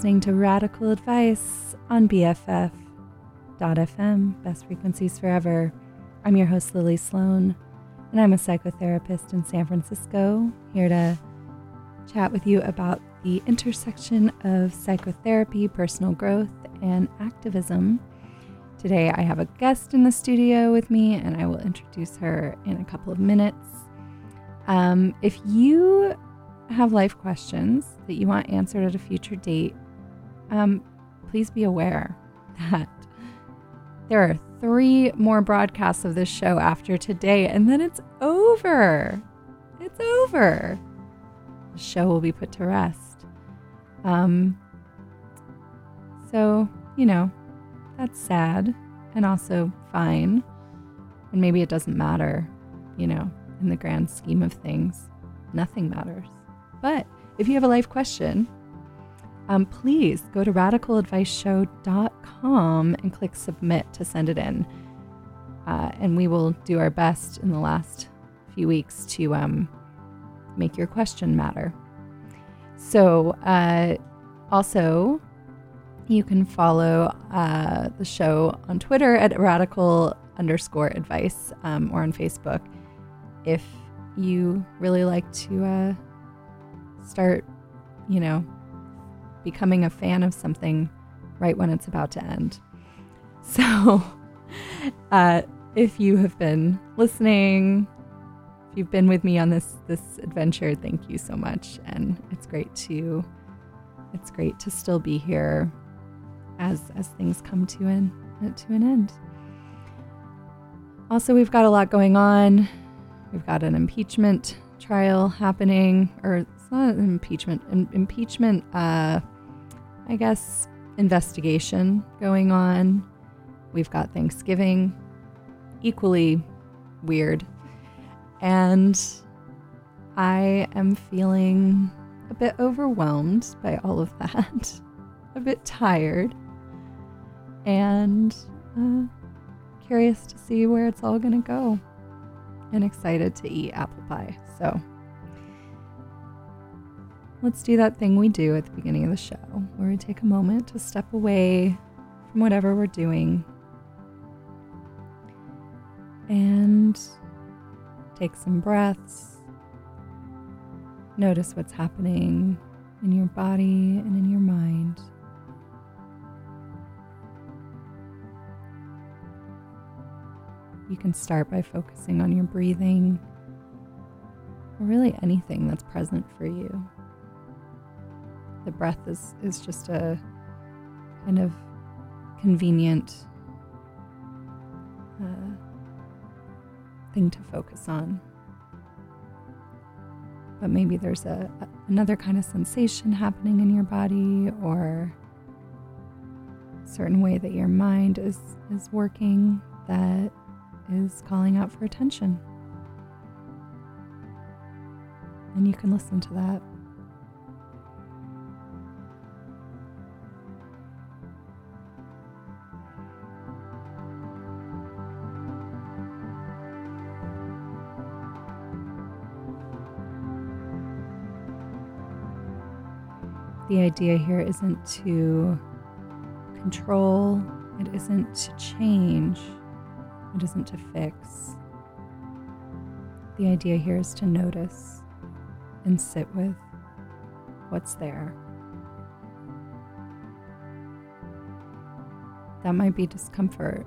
Listening to Radical Advice on BFF.FM, Best Frequencies Forever. I'm your host, Lily Sloan, and I'm a psychotherapist in San Francisco, here to chat with you about the intersection of psychotherapy, personal growth, and activism. Today, I have a guest in the studio with me, and I will introduce her in a couple of minutes. Um, if you have life questions that you want answered at a future date, um, please be aware that there are three more broadcasts of this show after today, and then it's over. It's over. The show will be put to rest. Um, so, you know, that's sad and also fine. And maybe it doesn't matter, you know, in the grand scheme of things. Nothing matters. But if you have a life question, um, please go to radicaladviceshow.com and click submit to send it in. Uh, and we will do our best in the last few weeks to um, make your question matter. So, uh, also, you can follow uh, the show on Twitter at radical underscore advice um, or on Facebook if you really like to uh, start, you know, becoming a fan of something right when it's about to end. So, uh, if you have been listening, if you've been with me on this this adventure, thank you so much, and it's great to it's great to still be here as as things come to an to an end. Also, we've got a lot going on. We've got an impeachment trial happening, or it's not an impeachment. An impeachment, uh, I guess, investigation going on. We've got Thanksgiving, equally weird. And I am feeling a bit overwhelmed by all of that, a bit tired, and uh, curious to see where it's all going to go, and excited to eat apple pie. So, let's do that thing we do at the beginning of the show where we take a moment to step away from whatever we're doing and take some breaths. Notice what's happening in your body and in your mind. You can start by focusing on your breathing, or really anything that's present for you. The breath is, is just a kind of convenient uh, thing to focus on. But maybe there's a, a, another kind of sensation happening in your body or a certain way that your mind is, is working that is calling out for attention. And you can listen to that. The idea here isn't to control, it isn't to change, it isn't to fix. The idea here is to notice and sit with what's there. That might be discomfort.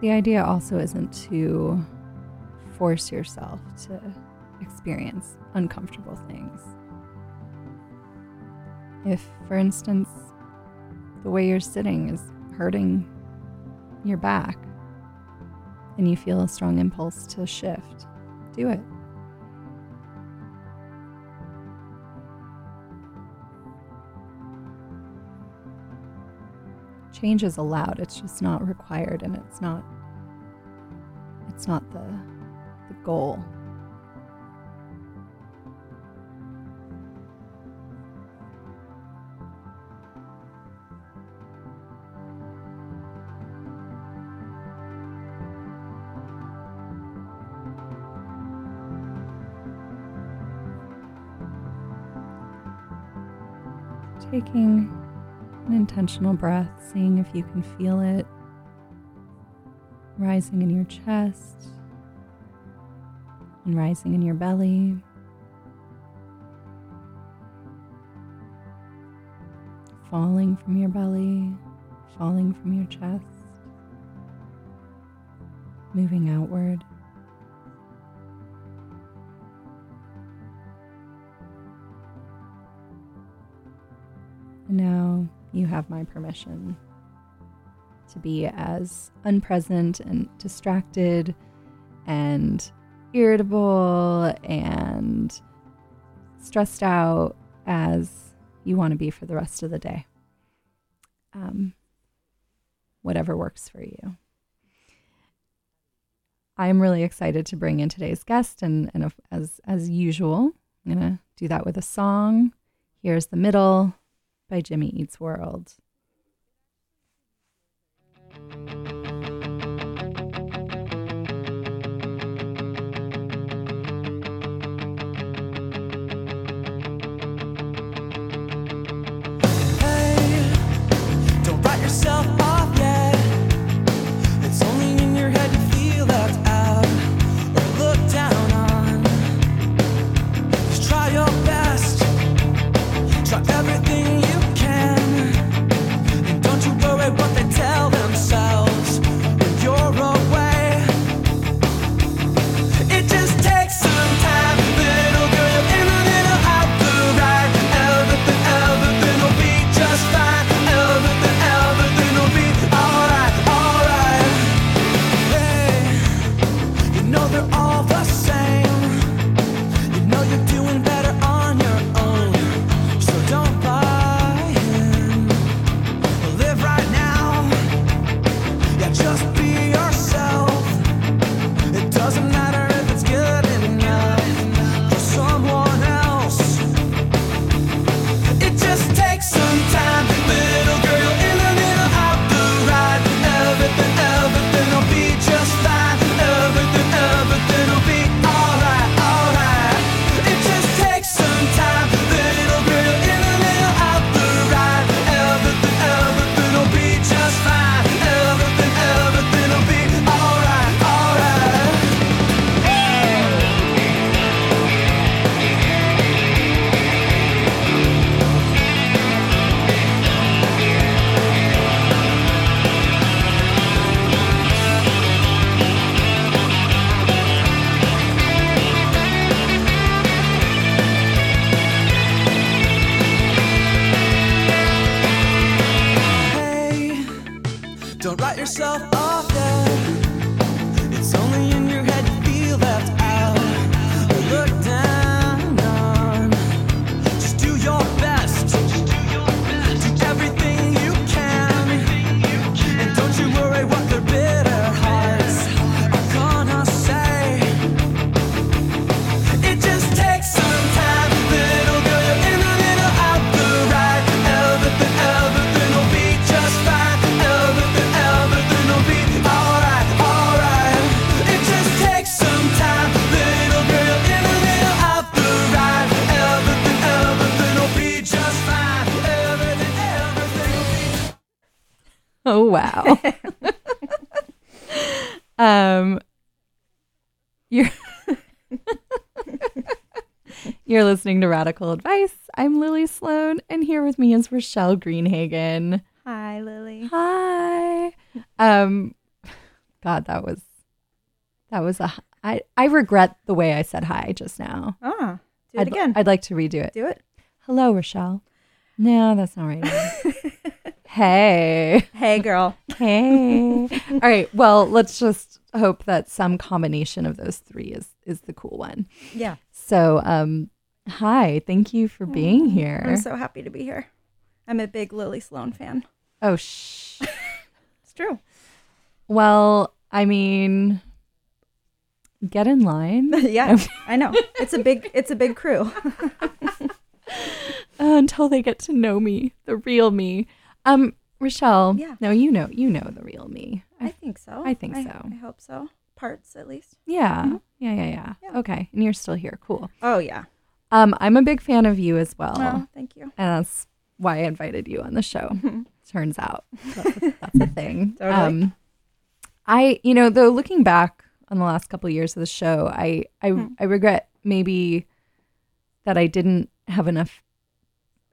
The idea also isn't to force yourself to experience uncomfortable things. If, for instance, the way you're sitting is hurting your back and you feel a strong impulse to shift, do it. Change is allowed, it's just not required and it's not it's not the the goal. Taking an intentional breath, seeing if you can feel it rising in your chest and rising in your belly. Falling from your belly, falling from your chest, moving outward. Have my permission to be as unpresent and distracted and irritable and stressed out as you want to be for the rest of the day. Um, whatever works for you. I'm really excited to bring in today's guest, and, and as as usual, I'm gonna do that with a song. Here's the middle by Jimmy Eats World. Yourself listening to Radical Advice. I'm Lily Sloan and here with me is Rochelle Greenhagen. Hi, Lily. Hi. Um god, that was that was a I I regret the way I said hi just now. Ah, do it I'd, again. I'd like to redo it. do it. Hello, Rochelle. No, that's not right. hey. Hey, girl. Hey. All right. Well, let's just hope that some combination of those three is is the cool one. Yeah. So, um, hi. Thank you for being here. I'm so happy to be here. I'm a big Lily Sloan fan. oh, shh. It's true. Well, I mean, get in line yeah, I know. It's a big it's a big crew. uh, until they get to know me, the real me. Um, Rochelle. Yeah. No, you know, you know the real me. I think so. I think so. I hope so. Parts at least. Yeah. Mm-hmm. Yeah. Yeah. Yeah. Yeah. Okay. And you're still here. Cool. Oh yeah. Um, I'm a big fan of you as well. Oh, thank you. and that's why I invited you on the show. Turns out that's a, that's a thing. Totally. Um, I, you know, though looking back on the last couple of years of the show, I, I, Hmm. I regret maybe that I didn't have enough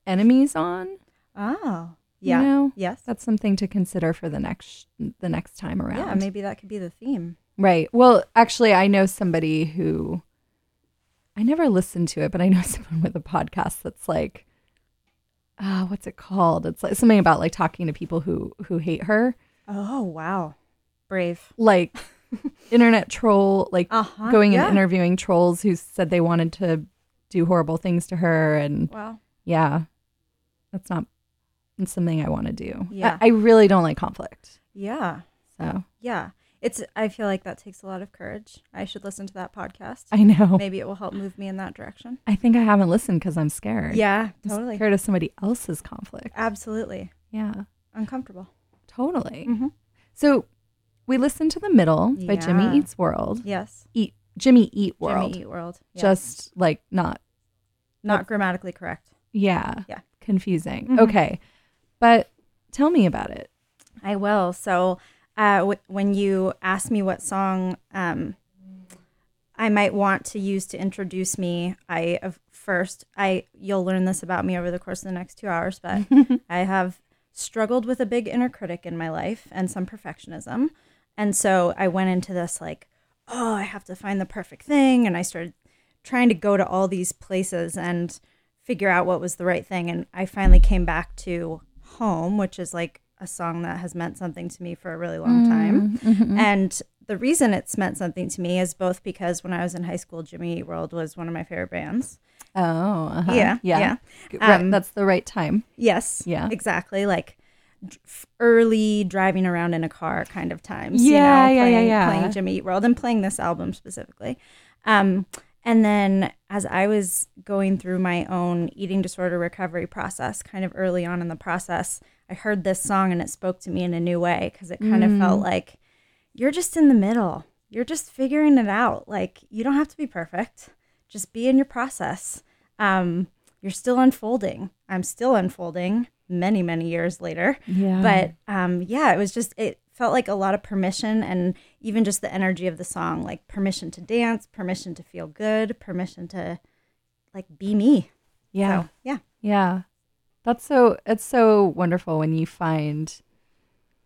enemies on. Oh. You Yeah. know? Yes. That's something to consider for the next the next time around. Yeah, maybe that could be the theme. Right. Well, actually, I know somebody who I never listened to it, but I know someone with a podcast that's like, uh, what's it called? It's like something about like talking to people who who hate her, Oh wow. Brave. like internet troll, like Uh-huh, going yeah. and interviewing trolls who said they wanted to do horrible things to her, and Wow. yeah, that's not it's something I want to do. Yeah. I, I really don't like conflict, Yeah. so Yeah. It's I feel like that takes a lot of courage. I should listen to that podcast. I know. Maybe it will help move me in that direction. I think I haven't listened because I'm scared. Yeah, I'm totally. scared of somebody else's conflict. Absolutely. Yeah, Uncomfortable. totally. Mhm. So we listened to the middle by Jimmy Eats World. Yes. Eat Jimmy Eat World. Jimmy Eat World. Yeah. Just like not not grammatically correct. yeah. Yeah. Confusing. Mhm. Okay. But tell me about it. I will. So, uh, w- when you ask me what song um, I might want to use to introduce me, I of first I you'll learn this about me over the course of the next two hours, but I have struggled with a big inner critic in my life and some perfectionism, and so I went into this like, oh, I have to find the perfect thing, and I started trying to go to all these places and figure out what was the right thing, and I finally came back to home, which is like a song that has meant something to me for a really long time. And the reason it's meant something to me is both because when I was in high school, Jimmy Eat World was one of my favorite bands. Oh, uh-huh. Yeah, yeah. yeah. Right, Um, That's the right time. Yes. Yeah. Exactly. Like early driving around in a car kind of times. Yeah, you know, yeah, yeah, playing, yeah. Playing Jimmy Eat World and playing this album specifically. Um, and then as I was going through my own eating disorder recovery process, kind of early on in the process, I heard this song and it spoke to me in a new way because it kind of Mm. felt like you're just in the middle. You're just figuring it out. Like you don't have to be perfect. Just be in your process. Um, you're still unfolding. I'm still unfolding many, many years later. Yeah. But um, yeah, it was just it felt like a lot of permission and even just the energy of the song, like permission to dance, permission to feel good, permission to like be me. yeah. So, yeah. Yeah. That's so it's so wonderful when you find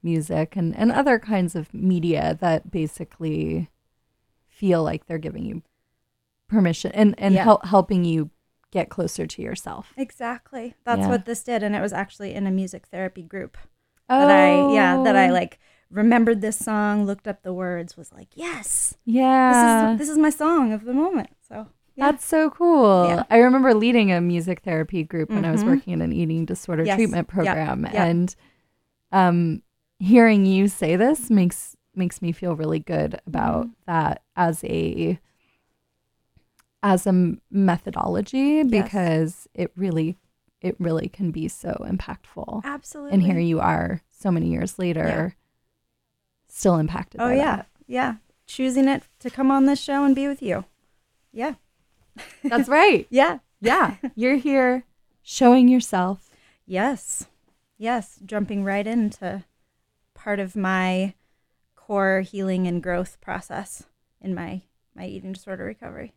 music and, and other kinds of media that basically feel like they're giving you permission and, and Yeah. help helping you get closer to yourself. Exactly. That's Yeah. what this did. And it was actually in a music therapy group Oh. that I yeah, that I Oh, like remembered this song, looked up the words, was like, Yes, Yeah. this is this is my song of the moment. Yeah. That's so cool. Yeah. I remember leading a music therapy group when I was Mhm. working in an eating disorder Yes. treatment program and um hearing you say this makes makes me feel really good about Mm-hmm. that as a as a methodology because it really it really can be so impactful. Absolutely. And here you are so many years later still impacted Oh yeah. that. Yeah. Choosing it to come on this show and be with you. Yeah. That's right. Yeah. Yeah. You're here showing yourself. Yes. Yes. Jumping right into part of my core healing and growth process in my my eating disorder recovery,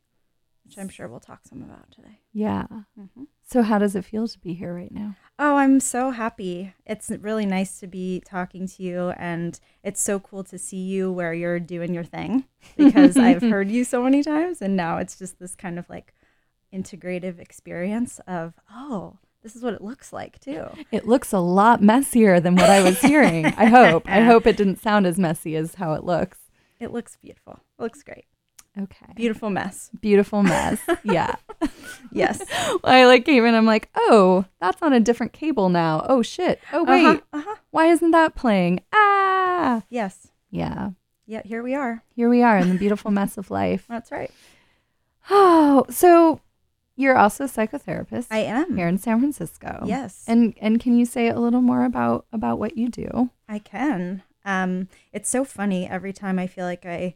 which I'm sure we'll talk some about today. Yeah. Mhm. So how does it feel to be here right now? Oh, I'm so happy. It's really nice to be talking to you and it's so cool to see you where you're doing your thing because I've heard you so many times and now it's just this kind of like integrative experience of, oh, this is what it looks like too. It looks a lot messier than what I was hearing. I hope. I hope it didn't sound as messy as how it looks. It looks beautiful. It looks great. Okay. Beautiful mess. Beautiful mess. yeah. Yes. I like came in. I'm like, oh, that's on a different cable now. Oh shit. Oh wait. Uh-huh, uh-huh. Why isn't that playing? Ah. Yes. Yeah. Yeah, here we are. Here we are in the beautiful mess of life. That's right. Oh, so you're also a psychotherapist. I am. here in San Francisco. Yes. And and can you say a little more about about what you do? I can. Um, it's so funny every time I feel like I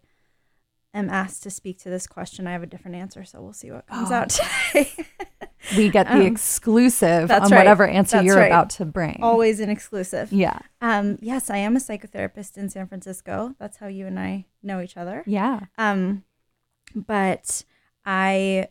am asked to speak to this question, I have a different answer. So we'll see what comes Oh, out today. We get the Um, exclusive on right. whatever answer That's you're right. about to bring. Always an exclusive. Yeah. Um, yes, I am a psychotherapist in San Francisco. That's how you and I know each other. Yeah. Um, but I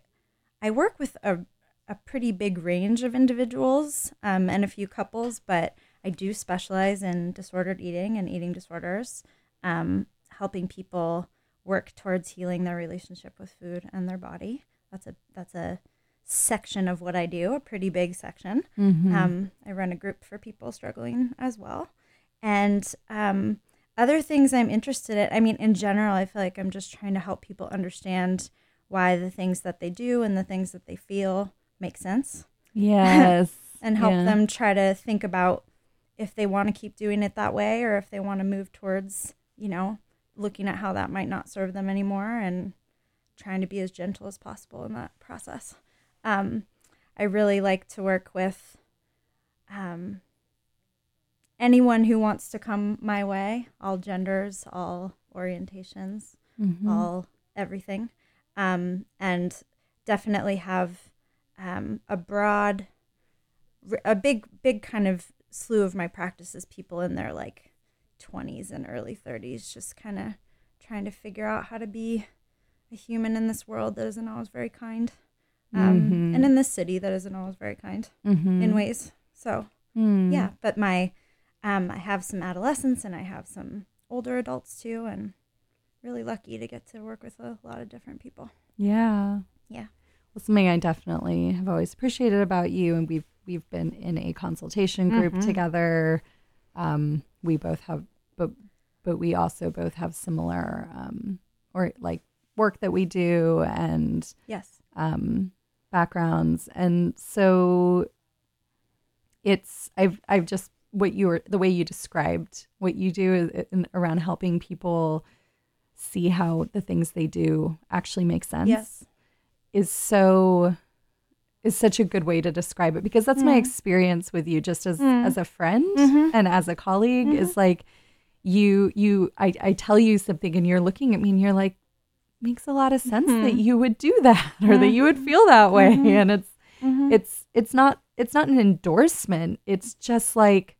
I work with a a pretty big range of individuals um, and a few couples, but I do specialize in disordered eating and eating disorders, um, helping people work towards healing their relationship with food and their body. That's a that's a section of what I do, a pretty big section. Um, I run a group for people struggling as well, and um, other things I'm interested in. I mean, in general, I feel like I'm just trying to help people understand why the things that they do and the things that they feel make sense Yes. and help Yeah. them try to think about if they want to keep doing it that way or if they want to move towards, you know, looking at how that might not serve them anymore and trying to be as gentle as possible in that process. Um, I really like to work with um, anyone who wants to come my way, all genders, all orientations, Mhm. all everything, um, and definitely have um, a broad, a big, big kind of slew of my practices. People in their like twenties and early thirties, just kind of trying to figure out how to be a human in this world that isn't always very kind, um, Mhm. and in this city that isn't always very kind Mhm. in ways. So Mm. yeah but my um i have some adolescents and i have some older adults too and really lucky to get to work with a lot of different people Yeah. Yeah. Well, something I definitely have always appreciated about you, and we've we've been in a consultation group Mhm. together. Um, we both have, but but we also both have similar, um, or like work that we do and yes. um, backgrounds, and so it's I've I've just what you were the way you described what you do is in, around helping people see how the things they do actually make sense yes. is so is such a good way to describe it because that's my Mm. experience with you just as Mm. as a friend Mhm. and as a colleague Mhm. is like you you I, I tell you something and you're looking at me and you're like makes a lot of sense Mhm. that you would do that or that you would feel that way Mhm. and it's Mhm. it's it's not it's not an endorsement it's just like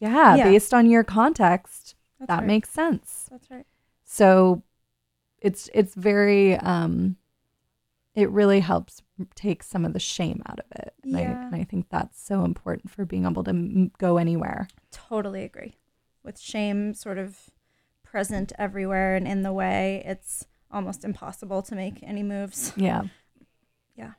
yeah, Yeah. based on your context That's that right. makes sense that's right so it's it's very um it really helps take some of the shame out of it. And, I, and I think that's so important for being able to m- go anywhere. Totally agree. With shame sort of present everywhere and in the way it's almost impossible to make any moves. Yeah. Yeah.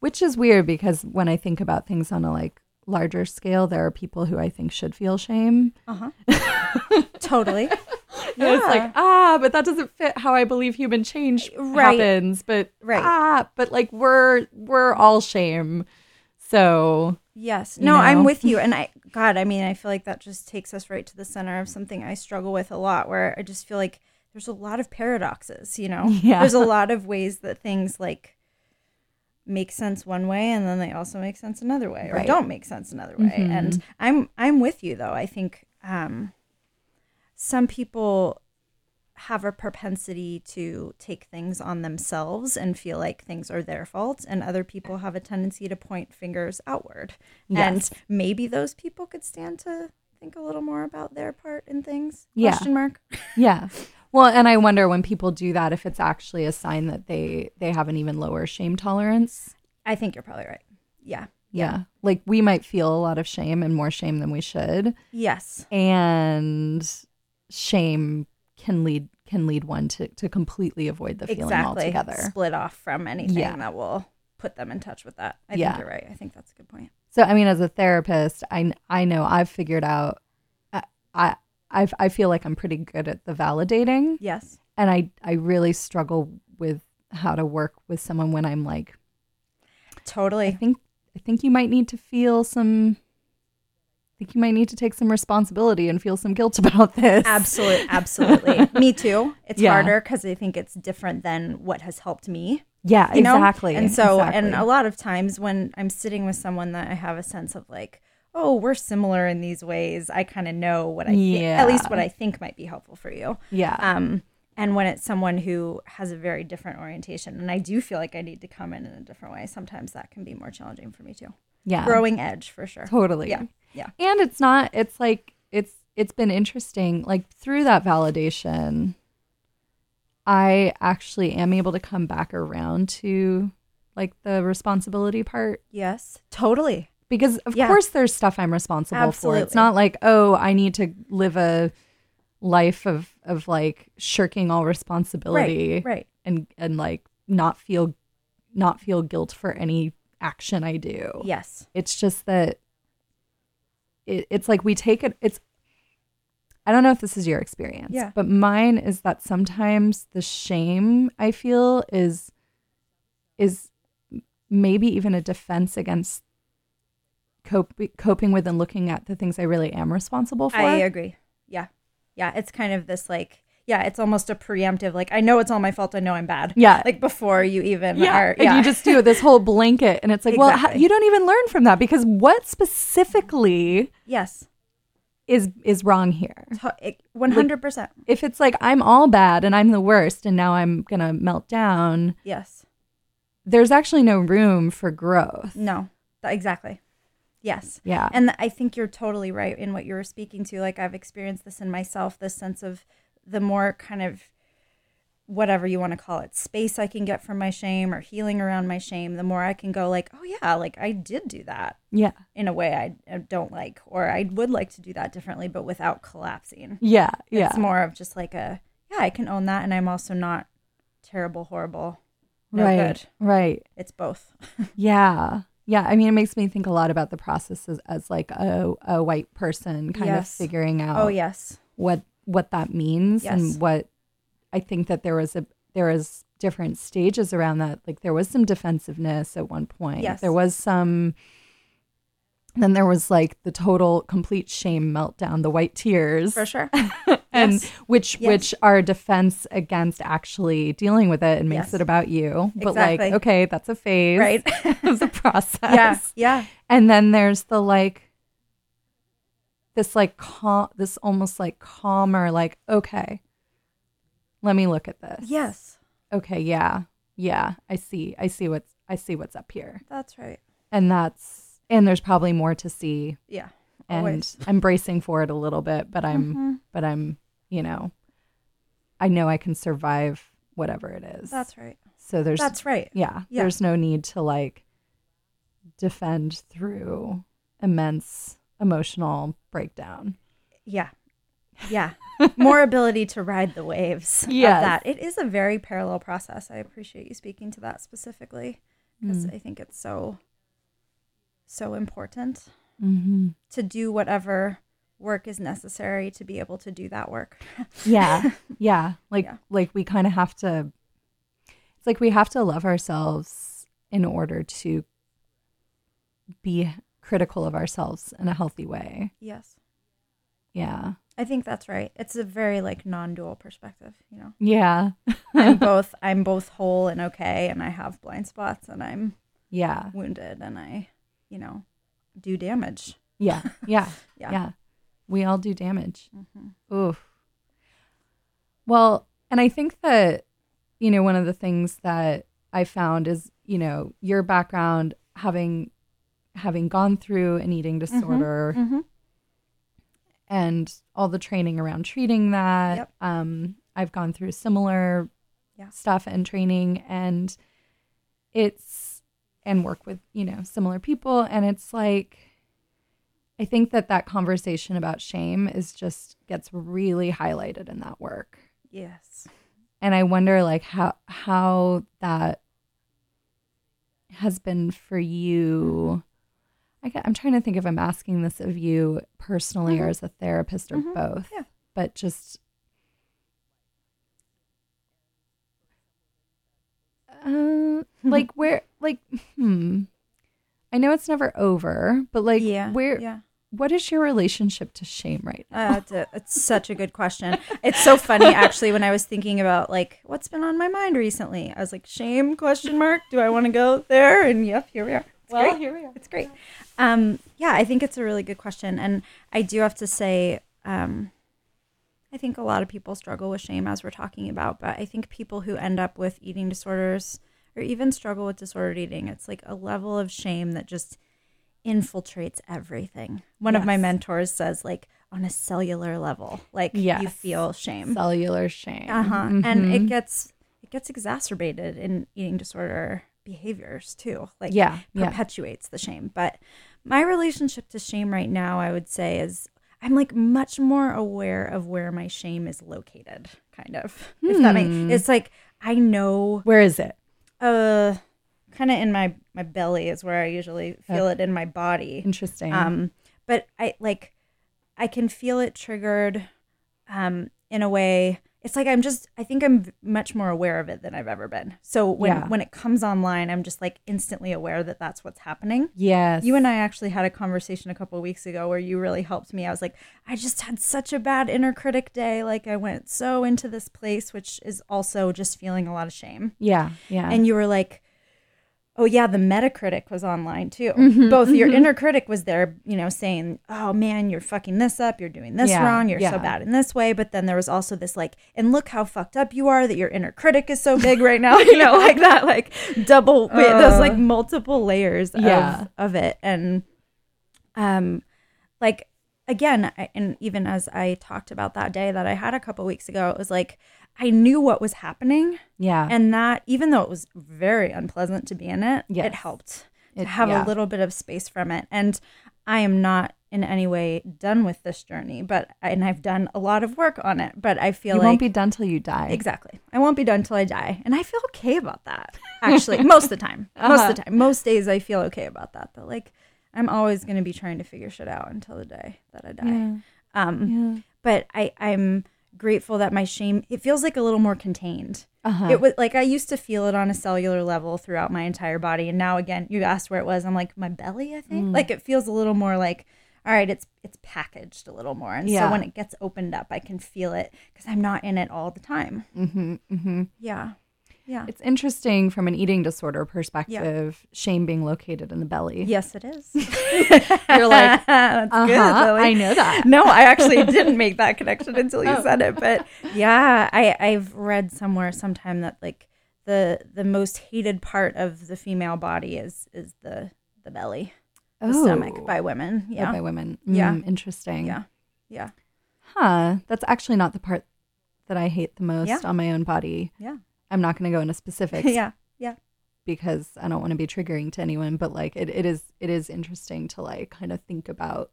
which is weird because when i think about things on a like larger scale there are people who i think should feel shame uh-huh totally And it's like ah but that doesn't fit how i believe human change Right. happens but Right. ah but like we're we're all shame so Yes. No, I'm with you. And I, God, I mean, I feel like that just takes us right to the center of something I struggle with a lot, where I just feel like there's a lot of paradoxes, you know? Yeah. There's a lot of ways that things like make sense one way and then they also make sense another way or Right. don't make sense another way. Mhm. And I'm, I'm with you though. I think, um, some people have a propensity to take things on themselves and feel like things are their fault and other people have a tendency to point fingers outward Yes. and maybe those people could stand to think a little more about their part in things Yeah. question mark Yeah. Well, and I wonder when people do that if it's actually a sign that they they have an even lower shame tolerance. i think you're probably right yeah Yeah. Like we might feel a lot of shame and more shame than we should, yes and shame can lead can lead one to to completely avoid the feeling exactly altogether. split off from anything Yeah. that will put them in touch with that i Yeah. think you're right i think that's a good point So I mean, as a therapist, I I know I've figured out. I I I've, I feel like I'm pretty good at the validating, Yes. and I I really struggle with how to work with someone when I'm like, Totally. I think I think you might need to feel some. I think you might need to take some responsibility and feel some guilt about this. Absolutely. Absolutely. me too. It's Yeah. harder because I think it's different than what has helped me. Yeah, you know? exactly. And so, and a lot of times when I'm sitting with someone that I have a sense of like, oh, we're similar in these ways, I kind of know what I, thi- at least what I think might be helpful for you. yeah, Um, and when it's someone who has a very different orientation, and I do feel like I need to come in in a different way, sometimes that can be more challenging for me too. yeah, Growing edge for sure. totally. Yeah. Yeah. and it's not it's like it's it's been interesting like through that validation i actually am able to come back around to like the responsibility part Yes. Totally. Because of Yeah. course there's stuff i'm responsible for it's not like oh i need to live a life of of like shirking all responsibility Right. Right. and and like not feel not feel guilt for any action i do Yes. it's just that it, it's like we take it. It's I don't know if this is your experience, Yeah. but mine is that sometimes the shame I feel is is maybe even a defense against cope, coping with and looking at the things I really am responsible for. I agree. Yeah. Yeah. It's kind of this like, yeah, it's almost a preemptive, like, I know it's all my fault. I know I'm bad. Yeah. Like before you even yeah, are. and you just do this whole blanket, and it's like, well, how, you don't even learn from that because what specifically yes. is is wrong here? 100%. if it's like I'm all bad and I'm the worst and now I'm going to melt down, yes. there's actually no room for growth. No. Exactly. Yes. Yeah. And I think you're totally right in what you were speaking to. Like I've experienced this in myself, this sense of the more kind of whatever you want to call it, space I can get from my shame or healing around my shame, the more I can go like, oh yeah, like I did do that yeah. in a way I I don't like, or I would like to do that differently, but without collapsing. Yeah. Yeah. It's more of just like a, yeah, I can own that. And I'm also not terrible, horrible, no right. good. Right. It's both. Yeah. Yeah. I mean, it makes me think a lot about the process as, as like a, a white person kind of figuring oh, out oh, yes. what what that means Yes. and what I think that there was a there was different stages around that. Like there was some defensiveness at one point. Yes. There was some then there was like the total complete shame meltdown, the white tears. For sure. and Yes. which Yes. which are a defense against actually dealing with it and makes Yes. it about you. But Exactly. like, okay, that's a phase. Right. it's a process. yeah. Yeah. And then there's the like this like calm this almost like calmer, like, okay, let me look at this. Yes. Okay, yeah. Yeah. I see. I see what's I see what's up here. That's right. And that's and there's probably more to see Yeah. and Always. I'm bracing for it a little bit, but I'm Mm-hmm. but I'm, you know, I know I can survive whatever it is. That's right. so there's That's right. yeah, Yeah. there's no need to like defend through immense emotional breakdown. Yeah. Yeah. More ability to ride the waves Yeah. that. It is a very parallel process. I appreciate you speaking to that specifically because Mm. I think it's so, so important Mm-hmm. to do whatever work is necessary to be able to do that work. Yeah. yeah. Like Yeah. like we kind of have to it's like we have to love ourselves in order to be critical of ourselves in a healthy way. yes. Yeah. I think that's right. It's a very like non-dual perspective, you know. Yeah. I'm both I'm both whole and okay and I have blind spots and I'm Yeah. wounded and I, you know, do damage. Yeah. Yeah. Yeah. yeah. We all do damage. Mhm. Oof. Well, and I think that, you know, one of the things that I found is, you know, your background having having gone through an eating disorder Mhm. and all the training around treating that. Yep. Um, I've gone through similar Yeah. stuff and training and it's and work with, you know, similar people and it's like I think that that conversation about shame is just gets really highlighted in that work. Yes. And I wonder like how how that has been for you. I I'm trying to think if I'm asking this of you personally mm-hmm. or as a therapist or mm-hmm. both. Yeah. But just uh, like where like hmm. I know it's never over, but like yeah. where Yeah. what is your relationship to shame right now? Uh, it's, a- it's such a good question. It's so funny actually when I was thinking about like what's been on my mind recently. I was like, shame question mark. Do I want to go there? And yep, here we are. It's great. here we are. It's great. Um, yeah, I think it's a really good question, and I do have to say, um, I think a lot of people struggle with shame as we're talking about, but I think people who end up with eating disorders or even struggle with disordered eating, it's like a level of shame that just infiltrates everything. One of my mentors says, like on a cellular level, like you feel shame. Cellular shame. Uh-huh. And it Mhm. gets it gets exacerbated in eating disorder behaviors too. Like Yeah, yeah. perpetuates the shame. But my relationship to shame right now, I would say, is I'm like much more aware of where my shame is located, kind of. If that makes Hmm. it's like I know Where is it? uh kind of in my my belly is where I usually feel it in my body. Interesting. Um, but I like I can feel it triggered um in a way. It's like I'm just I think I'm much more aware of it than I've ever been. So when Yeah. when it comes online, I'm just like instantly aware that that's what's happening. yes. You and I actually had a conversation a couple of weeks ago where you really helped me. I was like, I just had such a bad inner critic day. Like I went so into this place, which is also just feeling a lot of shame. Yeah, yeah. And you were like, oh, yeah, the Metacritic was online too. Mm-hmm, Both your inner critic was there, you know, saying, oh man, you're fucking this up. You're doing this Yeah, wrong. You're yeah. so bad in this way. But then there was also this like, and look how fucked up you are that your inner critic is so big right now, you know, like that, like double, wait, those like multiple layers Uh. Yeah. of, of it. And, um, like, again, I, and even as I talked about that day that I had a couple weeks ago, it was like, I knew what was happening. yeah. And that, even though it was very unpleasant to be in it, Yes. it helped to have yeah. a little bit of space from it. And I am not in any way done with this journey, but and I've done a lot of work on it. But I feel you like won't be done till you die. exactly, I won't be done till I die, and I feel okay about that. Actually, most of the time, most Uh-huh. of the time, most days I feel okay about that. But like, I'm always going to be trying to figure shit out until the day that I die. Yeah. Um, Yeah. but I, I'm grateful that my shame it feels like a little more contained. Uh-huh. It was like I used to feel it on a cellular level throughout my entire body, and now again, you asked where it was. I'm like my belly. I Mm. think like it feels a little more like all right, it's it's packaged a little more, and Yeah. so when it gets opened up, I can feel it because I'm not in it all the time. mm-hmm, mm-hmm. Yeah, yeah, It's interesting from an eating disorder perspective, shame being located in the belly. yes, it is. You're like, That's uh-huh, good. Lily. I know that. no, I actually didn't make that connection until you Oh. said it. But yeah, I I've read somewhere sometime that like the the most hated part of the female body is is the the belly, the stomach Oh. by women. Oh, Yeah, by women. Yeah. Mm, interesting. yeah, yeah, Huh. That's actually not the part that I hate the most Yeah. on my own body. yeah, I'm not going to go into specifics yeah, yeah. because I don't want to be triggering to anyone, but like it, it is it is interesting to like kind of think about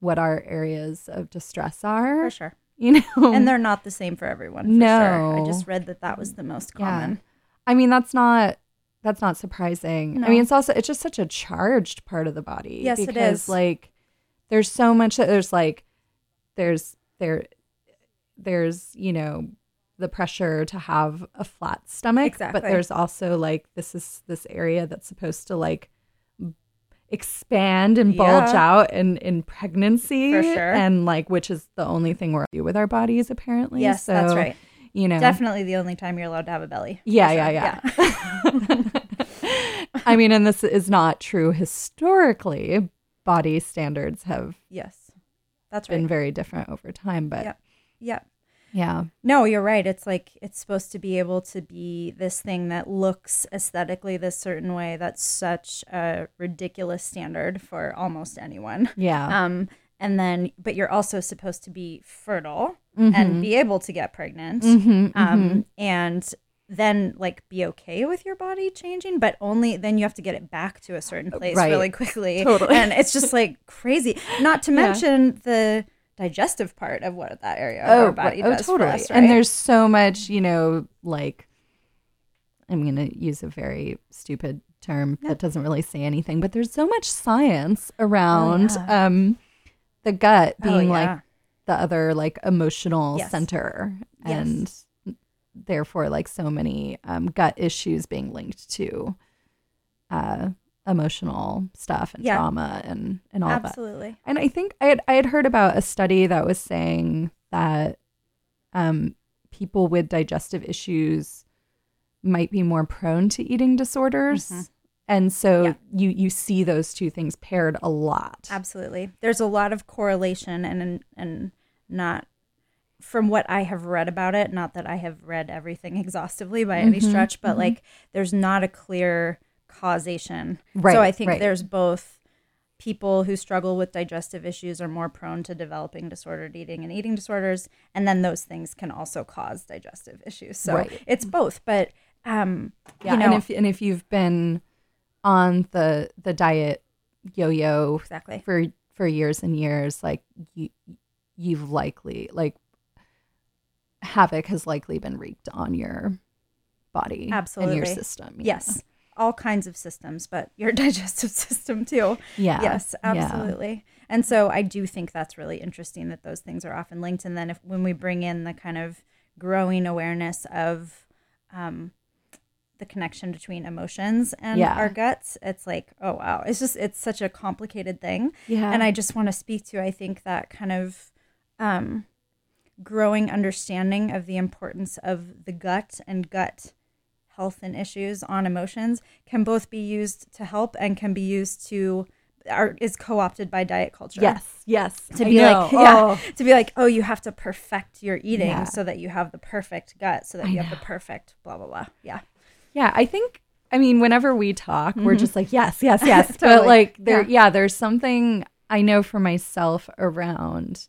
what our areas of distress are. For sure. You know. And they're not the same for everyone. For sure. I just read that that was the most Yeah. common. I mean, that's not that's not surprising. No. I mean, it's also it's just such a charged part of the body. Yes, it because, is. Like, there's so much that there's like, there's there, there's you know, the pressure to have a flat stomach, Exactly. but there's also like this is this area that's supposed to like expand and bulge Yeah. out in in pregnancy For sure. and like which is the only thing we're do with our bodies apparently Yes, that's right. you know Definitely the only time you're allowed to have a belly. yeah, For yeah, sure. yeah, I mean, and this is not true historically. Body standards have yes, that's been right. very different over time, but Yeah. Yeah. Yeah, No, you're right. It's like it's supposed to be able to be this thing that looks aesthetically this certain way. That's such a ridiculous standard for almost anyone. yeah, Um, and then, but you're also supposed to be fertile Mm-hmm. and be able to get pregnant. Mhm, Um, and then like be okay with your body changing, but only then you have to get it back to a certain place Right. really quickly. Totally. And it's just like crazy. Not to Yeah. mention the digestive part of what that area of oh, our body right. oh, does for totally. us, And there's so much, you know, like I'm going to use a very stupid term that doesn't really say anything, but there's so much science around Oh, yeah. um, the gut Oh, being yeah. like the other like emotional Yes. center, Yes. and therefore like so many um, gut issues being linked to uh, emotional stuff and Yeah. trauma and and all that. Absolutely. And I think I had I had heard about a study that was saying that um, people with digestive issues might be more prone to eating disorders, and so Mm-hmm. Yeah. you you see those two things paired a lot. Absolutely. There's a lot of correlation and and not from what I have read about it, not that I have read everything exhaustively by any Mm-hmm, stretch, but like there's not a clear causation. Right, So I think right. there's both people who struggle with digestive issues are more prone to developing disordered eating and eating disorders and then those things can also cause digestive issues. So Right. it's both, but um Yeah, you know and if and if you've been on the the diet yo-yo exactly. for for years and years, like you you've likely like havoc has likely been wreaked on your body and Absolutely. your system. you Yes. All kinds of systems, but your digestive system too. Yeah. Yes, Yeah. absolutely. And so I do think that's really interesting that those things are often linked. And then if when we bring in the kind of growing awareness of um, the connection between emotions and Yeah. our guts, it's like, oh wow, it's just it's such a complicated thing. Yeah. And I just want to speak to I think that kind of um, growing understanding of the importance of the gut and gut health and issues on emotions can both be used to help and can be used to are is co-opted by diet culture. Yes, yes. To I be like, know. yeah, Oh, to be like, oh, you have to perfect your eating Yeah. so that you have the perfect gut, so that I you have the perfect blah blah blah. Yeah, yeah. I think. I mean, whenever we talk, we're just like, yes, yes, yes. But Mm-hmm. Like, there, Yeah. yeah. there's something I know for myself around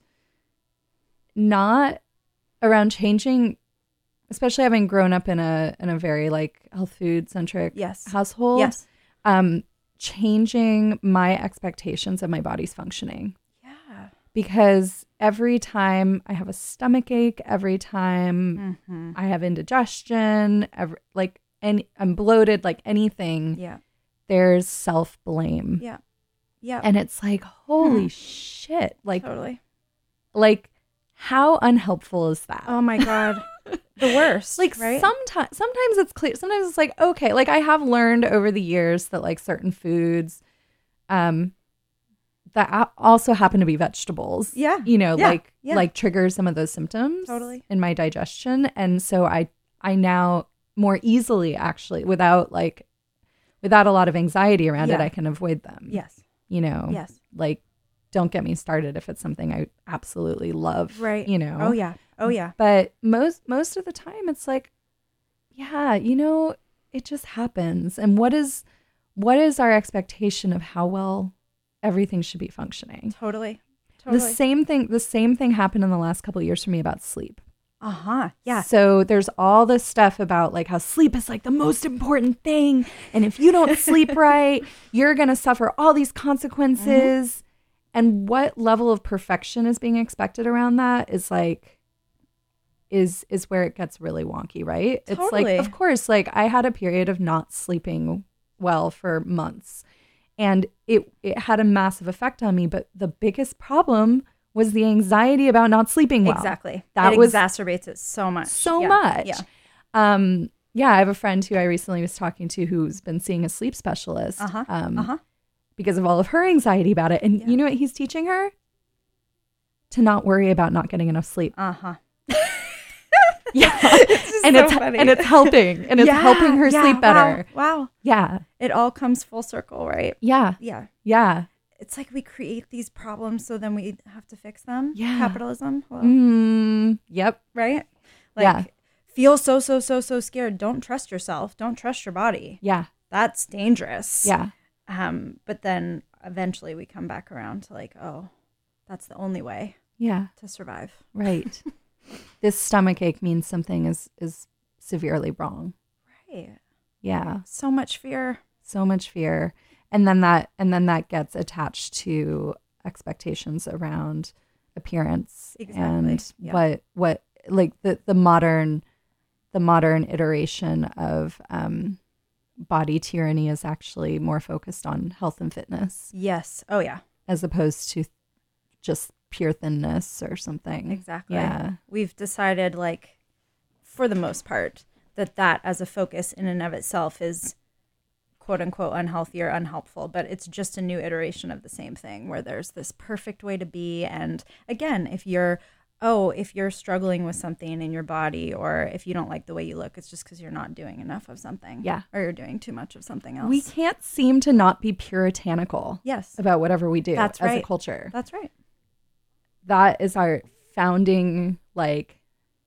not around changing, especially having grown up in a in a very like health food centric Yes. household. Yes. Um, changing my expectations of my body's functioning. yeah, because every time I have a stomach ache, every time Mm-hmm. I have indigestion, every, like and I'm bloated, like anything, yeah, there's self blame, yeah, yeah. and it's like holy shit, like totally. like how unhelpful is that? Oh my god, the worst. like right? sometimes sometimes it's clear sometimes it's like okay like i have learned over the years that like certain foods um that also happen to be vegetables Yeah. you know Yeah. like Yeah. like trigger some of those symptoms Totally. in my digestion and so i i now more easily actually without like without a lot of anxiety around it i can avoid them yes, you know yes, like don't get me started if it's something i absolutely love right. you know Oh yeah, oh yeah. but most most of the time it's like yeah you know it just happens and what is what is our expectation of how well everything should be functioning Totally, totally. the same thing the same thing happened in the last couple of years for me about sleep Uh huh. Yeah. so there's all this stuff about like how sleep is like the most important thing and if you don't sleep right you're going to suffer all these consequences and what level of perfection is being expected around that is like is is where it gets really wonky right Totally. it's like of course like i had a period of not sleeping well for months and it it had a massive effect on me but the biggest problem was the anxiety about not sleeping well Exactly. that it was exacerbates it so much. so Yeah. much. Yeah. Um, yeah, I have a friend who I recently was talking to who's been seeing a sleep specialist Uh-huh. um, Uh-huh. Because of all of her anxiety about it. And Yeah. you know what he's teaching her? To not worry about not getting enough sleep. Uh huh. Yeah. just and so it's funny. and it's helping. And it's helping her sleep better. Wow. wow. Yeah. It all comes full circle, right? Yeah. Yeah. Yeah. It's like we create these problems so then we have to fix them. Yeah. Capitalism. Mm, yep. Right? Like Yeah. feel so, so, so, so scared. Don't trust yourself. Don't trust your body. Yeah. That's dangerous. Yeah. Um, but then eventually we come back around to like, oh, that's the only way Yeah. to survive. Right. this stomach ache means something is is severely wrong. Right. Yeah. So much fear. so much fear and then that and then that gets attached to expectations around appearance Exactly, and yeah. what what like the the modern the modern iteration of um body tyranny is actually more focused on health and fitness Yes. Oh yeah. as opposed to just pure thinness or something. Exactly. Yeah. We've decided, like, for the most part, that that as a focus in and of itself is quote unquote unhealthy or unhelpful, but it's just a new iteration of the same thing where there's this perfect way to be. And again, if you're, oh, if you're struggling with something in your body or if you don't like the way you look, it's just because you're not doing enough of something. Yeah. Or you're doing too much of something else. We can't seem to not be puritanical yes. about whatever we do That's as a right. culture. That's right. that is our founding like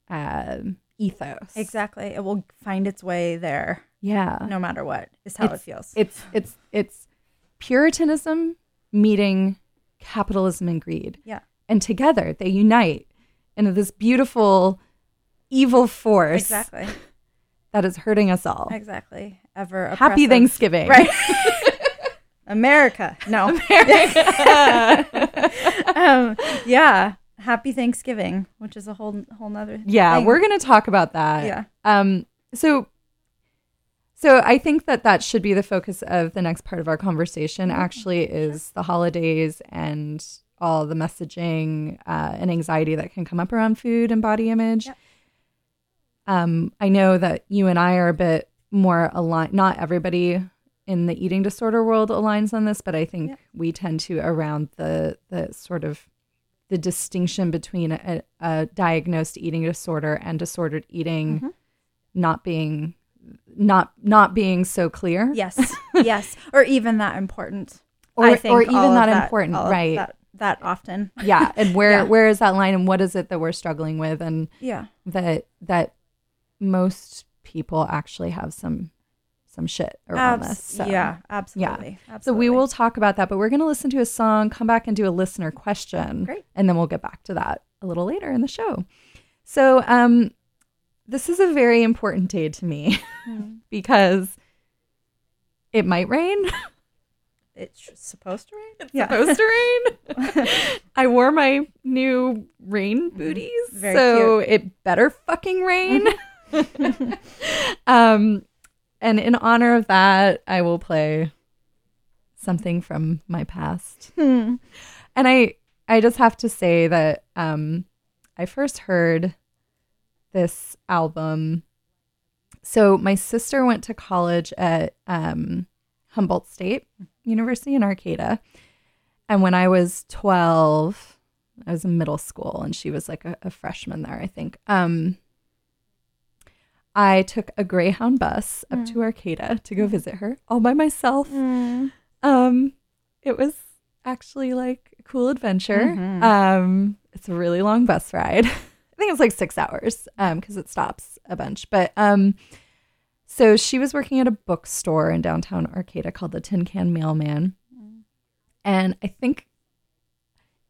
um ethos. Exactly. It will find its way there Yeah. no matter what, is how it feels. It's it's it's puritanism meeting capitalism and greed. yeah. And together they unite into this beautiful evil force Exactly. that is hurting us all. Exactly. Ever Happy. Thanksgiving. Right. America. No. um, yeah. Happy Thanksgiving, which is a whole whole nother. Yeah, thing. we're going to talk about that. Yeah. Um so so I think that that should be the focus of the next part of our conversation Mm-hmm. actually is the holidays and all the messaging uh, and anxiety that can come up around food and body image. Yep. Um I know that you and I are a bit more aligned not everybody in the eating disorder world aligns on this, but I think Yep. we tend to around the the sort of the distinction between a, a diagnosed eating disorder and disordered eating Mm-hmm. not being not not being so clear Yes. yes. Or even that important. Or- I think or even of that important, right. That, that often. yeah and where Yeah. where is that line and what is it that we're struggling with and Yeah. that that most people actually have some some shit around Abs- this so. Yeah. Absolutely. So Absolutely. we will talk about that, but we're going to listen to a song, come back and do a listener question. Great. And then we'll get back to that a little later in the show. So, um, this is a very important day to me Hmm. because it might rain. It's supposed to rain. It's supposed to rain. I wore my new rain booties, Mm-hmm. Very so it better fucking rain. um, and in honor of that, I will play something from my past. Hmm. And I, I just have to say that um, I first heard this album. So my sister went to college at um, Humboldt State University in Arcata. And when I was 12, I was in middle school and she was like a, a freshman there, I think. Um, I took a Greyhound bus up to Arcata to go visit her all by myself. Um, it was actually like a cool adventure. Um, it's a really long bus ride. I think it's like six hours um because it stops a bunch. But um, so she was working at a bookstore in downtown Arcata called the Tin Can Mailman, and I think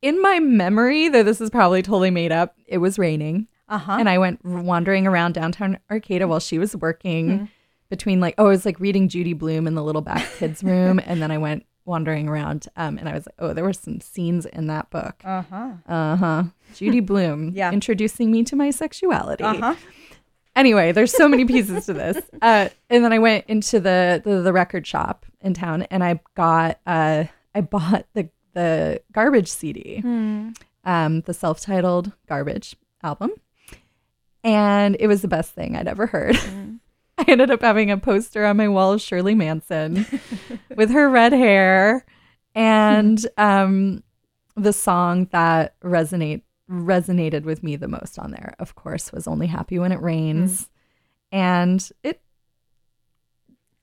in my memory, though this is probably totally made up, it was raining. Uh huh. And I went wandering around downtown Arcata while she was working between like, oh, I was like reading Judy Blume in the little back kids room. and then I went wandering around um, and I was like, oh, there were some scenes in that book. Uh huh. Uh huh. Judy Blume Yeah. introducing me to my sexuality. Uh huh. Anyway, there's so many pieces to this. Uh, and then I went into the, the the record shop in town and I got uh I bought the the garbage CD, um, the self titled garbage album, and it was the best thing I'd ever heard. I ended up having a poster on my wall of Shirley Manson with her red hair, and um, the song that resonate resonated with me the most on there, of course, was "Only Happy When It Rains," mm. and it.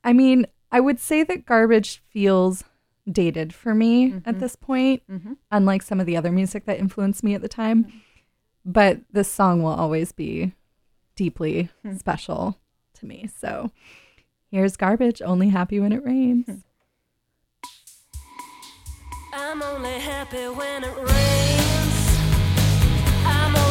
I mean, I would say that garbage feels dated for me at mm-hmm. this point, mm-hmm. unlike some of the other music that influenced me at the time. Mm-hmm. But this song will always be deeply hmm. special to me. So here's garbage, only happy when it rains. Hmm. I'm only happy when it rains. I'm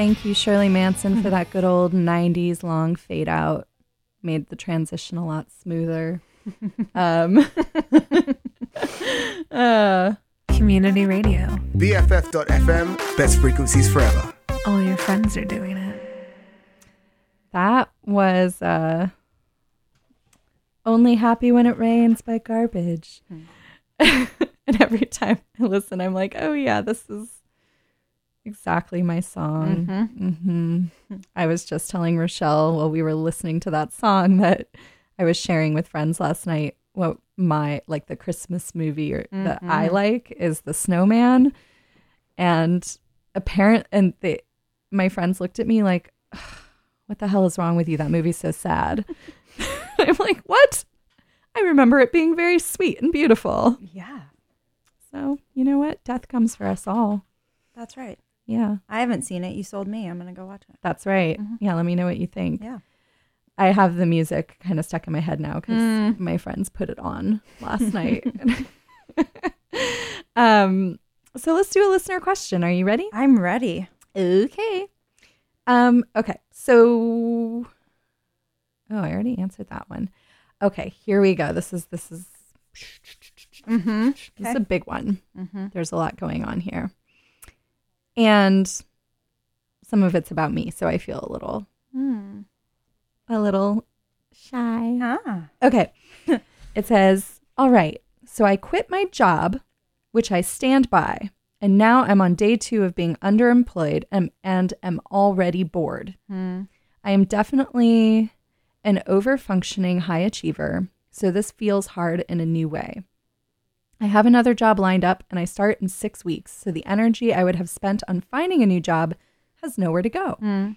Thank you, Shirley Manson, for that good old 90s long fade out. Made the transition a lot smoother. um, uh, Community radio. BFF.FM, best frequencies forever. All your friends are doing it. that was uh, Only Happy When It Rains by Garbage. and every time I listen, I'm like, oh, yeah, this is exactly my song. hmm I was just telling Rochelle while we were listening to that song that I was sharing with friends last night what my like the Christmas movie or, that I like is The Snowman. And apparent and they my friends looked at me like what the hell is wrong with you? That movie's so sad. I'm like, what? I remember it being very sweet and beautiful. Yeah, So, you know what? Death comes for us all. that's right. Yeah, I haven't seen it. You sold me. I'm gonna go watch it. that's right. Yeah, let me know what you think. Yeah. I have the music kind of stuck in my head now because my friends put it on last night. um, so let's do a listener question. Are you ready? I'm ready. Okay. Um, okay. So Oh, I already answered that one. Okay, here we go. This is this is Mm-hmm. this is a big one. Mhm. There's a lot going on here. And some of it's about me, so I feel a little a little shy. Ah. Okay. it says, All right. So I quit my job, which I stand by, and now I'm on day two of being underemployed and, and am already bored. I am definitely an over functioning high achiever, so this feels hard in a new way. I have another job lined up and I start in six weeks, so the energy I would have spent on finding a new job has nowhere to go. Hmm.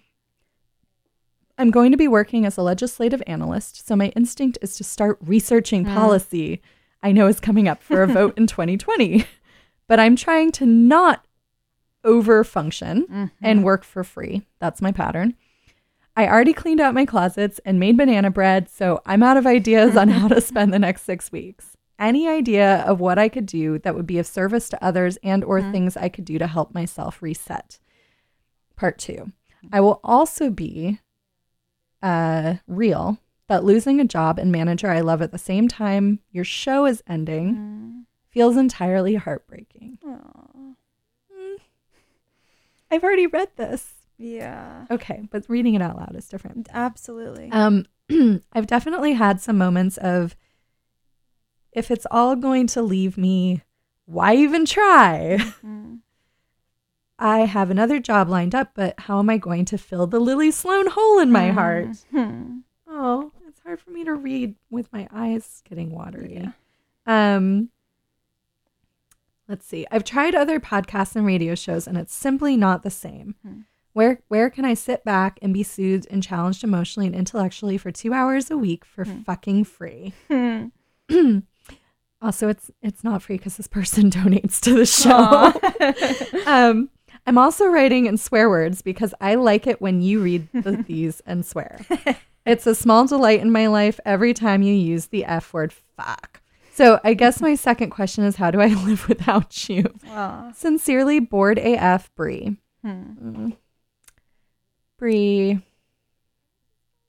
I'm going to be working as a legislative analyst, so my instinct is to start researching hmm. policy I know is coming up for a vote in 2020. But I'm trying to not over function mm-hmm. and work for free. That's my pattern. I already cleaned out my closets and made banana bread, so I'm out of ideas on how to spend the next 6 weeks. Any idea of what I could do that would be of service to others and or things I could do to help myself reset? Part 2. I will also be uh, real that losing a job and manager I love at the same time your show is ending feels entirely heartbreaking. Mm. I've already read this. Yeah. Okay, but reading it out loud is different. Absolutely. Um, I've definitely had some moments of if it's all going to leave me, why even try? Mm-hmm. I have another job lined up, but how am I going to fill the Lily Sloan hole in my heart? Mm-hmm. Oh, it's hard for me to read with my eyes getting watery. Um, let's see. I've tried other podcasts and radio shows, and it's simply not the same. Hmm. Where where can I sit back and be soothed and challenged emotionally and intellectually for two hours a week for hmm. fucking free? Hmm. also, it's it's not free because this person donates to the show. um, I'm also writing in swear words because I like it when you read the, these and swear. It's a small delight in my life every time you use the F word fuck. So I guess my second question is how do I live without you? Sincerely, bored AF Brie. Mm. Brie,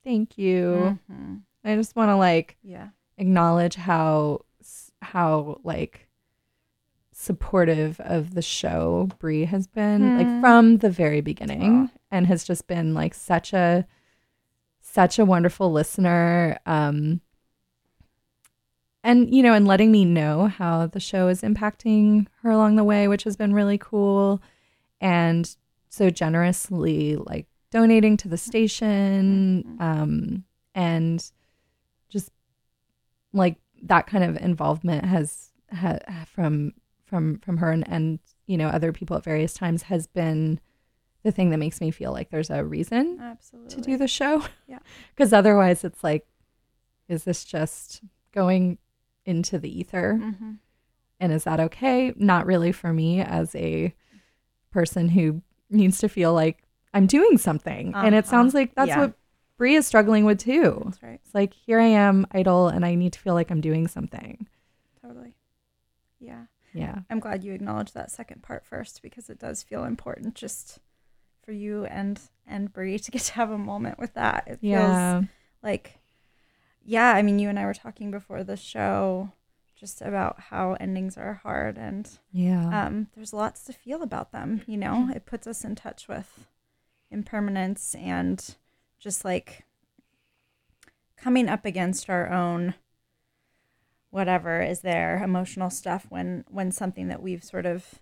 thank you. I just want to like yeah. acknowledge how how like supportive of the show Brie has been like from the very beginning and has just been like such a such a wonderful listener um and you know and letting me know how the show is impacting her along the way which has been really cool and so generously like donating to the station um and just like that kind of involvement has ha, from from from her and, and you know other people at various times has been the thing that makes me feel like there's a reason Absolutely. to do the show Yeah. because otherwise it's like is this just going into the ether Mm-hmm. and is that okay not really for me as a person who needs to feel like i'm doing something and it Uh-huh. sounds like that's Yeah. what brie is struggling with too That's right. it's like here I am idle and I need to feel like I'm doing something. Totally. Yeah. Yeah. I'm glad you acknowledged that second part first because it does feel important just for you and and Brie to get to have a moment with that. It feels Yeah. like yeah, I mean you and I were talking before the show just about how endings are hard and Yeah. um, there's lots to feel about them. You know, it puts us in touch with impermanence and just like coming up against our own whatever is there emotional stuff when when something that we've sort of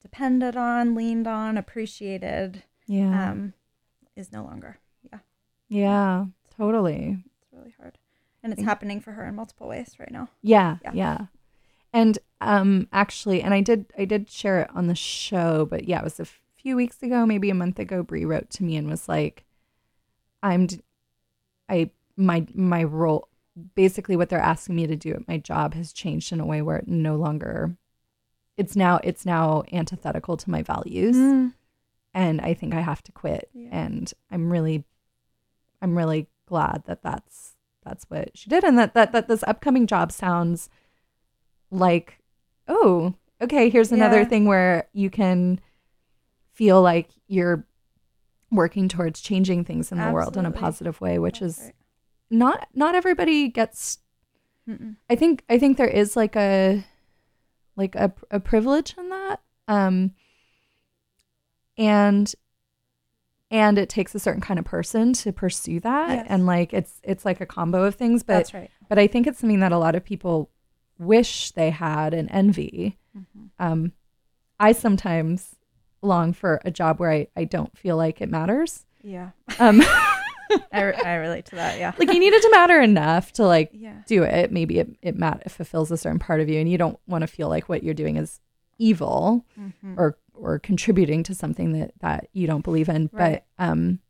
depended on, leaned on, appreciated yeah. um, is no longer. Yeah, yeah. Totally. it's really hard, and it's happening for her in multiple ways right now. Yeah, Yeah. yeah. And um actually and I did I did share it on the show, but yeah, it was a few weeks ago, maybe a month ago, Brie wrote to me and was like I'm I my my role basically what they're asking me to do at my job has changed in a way where it no longer it's now it's now antithetical to my values mm. and I think I have to quit Yeah. and I'm really I'm really glad that that's that's what she did and that that that this upcoming job sounds like oh okay here's another Yeah. thing where you can feel like you're working towards changing things in the world in a positive way which That's is right. not not everybody gets Mm-mm. I think I think there is like a like a a privilege in that. Um and and it takes a certain kind of person to pursue that Yes. and like it's it's like a combo of things but right. but I think it's something that a lot of people wish they had and envy. Mm-hmm. Um I sometimes long for a job where I, I don't feel like it matters. Yeah, Um I, re- I relate to that. Yeah, like you need it to matter enough to like yeah, do it. Maybe it it mat- it fulfills a certain part of you, and you don't want to feel like what you're doing is evil Mhm. or or contributing to something that that you don't believe in. Right. But um,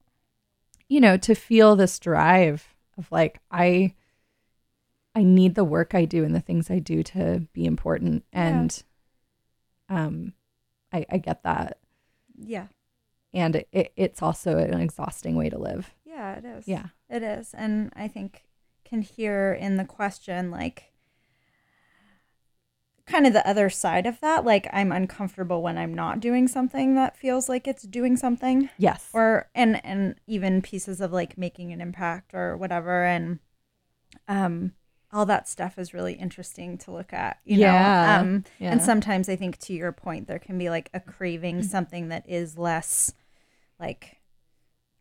you know, to feel this drive of like I I need the work I do and the things I do to be important, Yeah. and um, I I get that, yeah, and it, it it's also an exhausting way to live. yeah. It is. Yeah. It is. And I think can hear in the question like kind of the other side of that. Like I'm uncomfortable when I'm not doing something that feels like it's doing something. Yes. Or and and even pieces of like making an impact or whatever and um all that stuff is really interesting to look at, you Yeah. know. Um Yeah. and sometimes I think to your point there can be like a craving something that is less like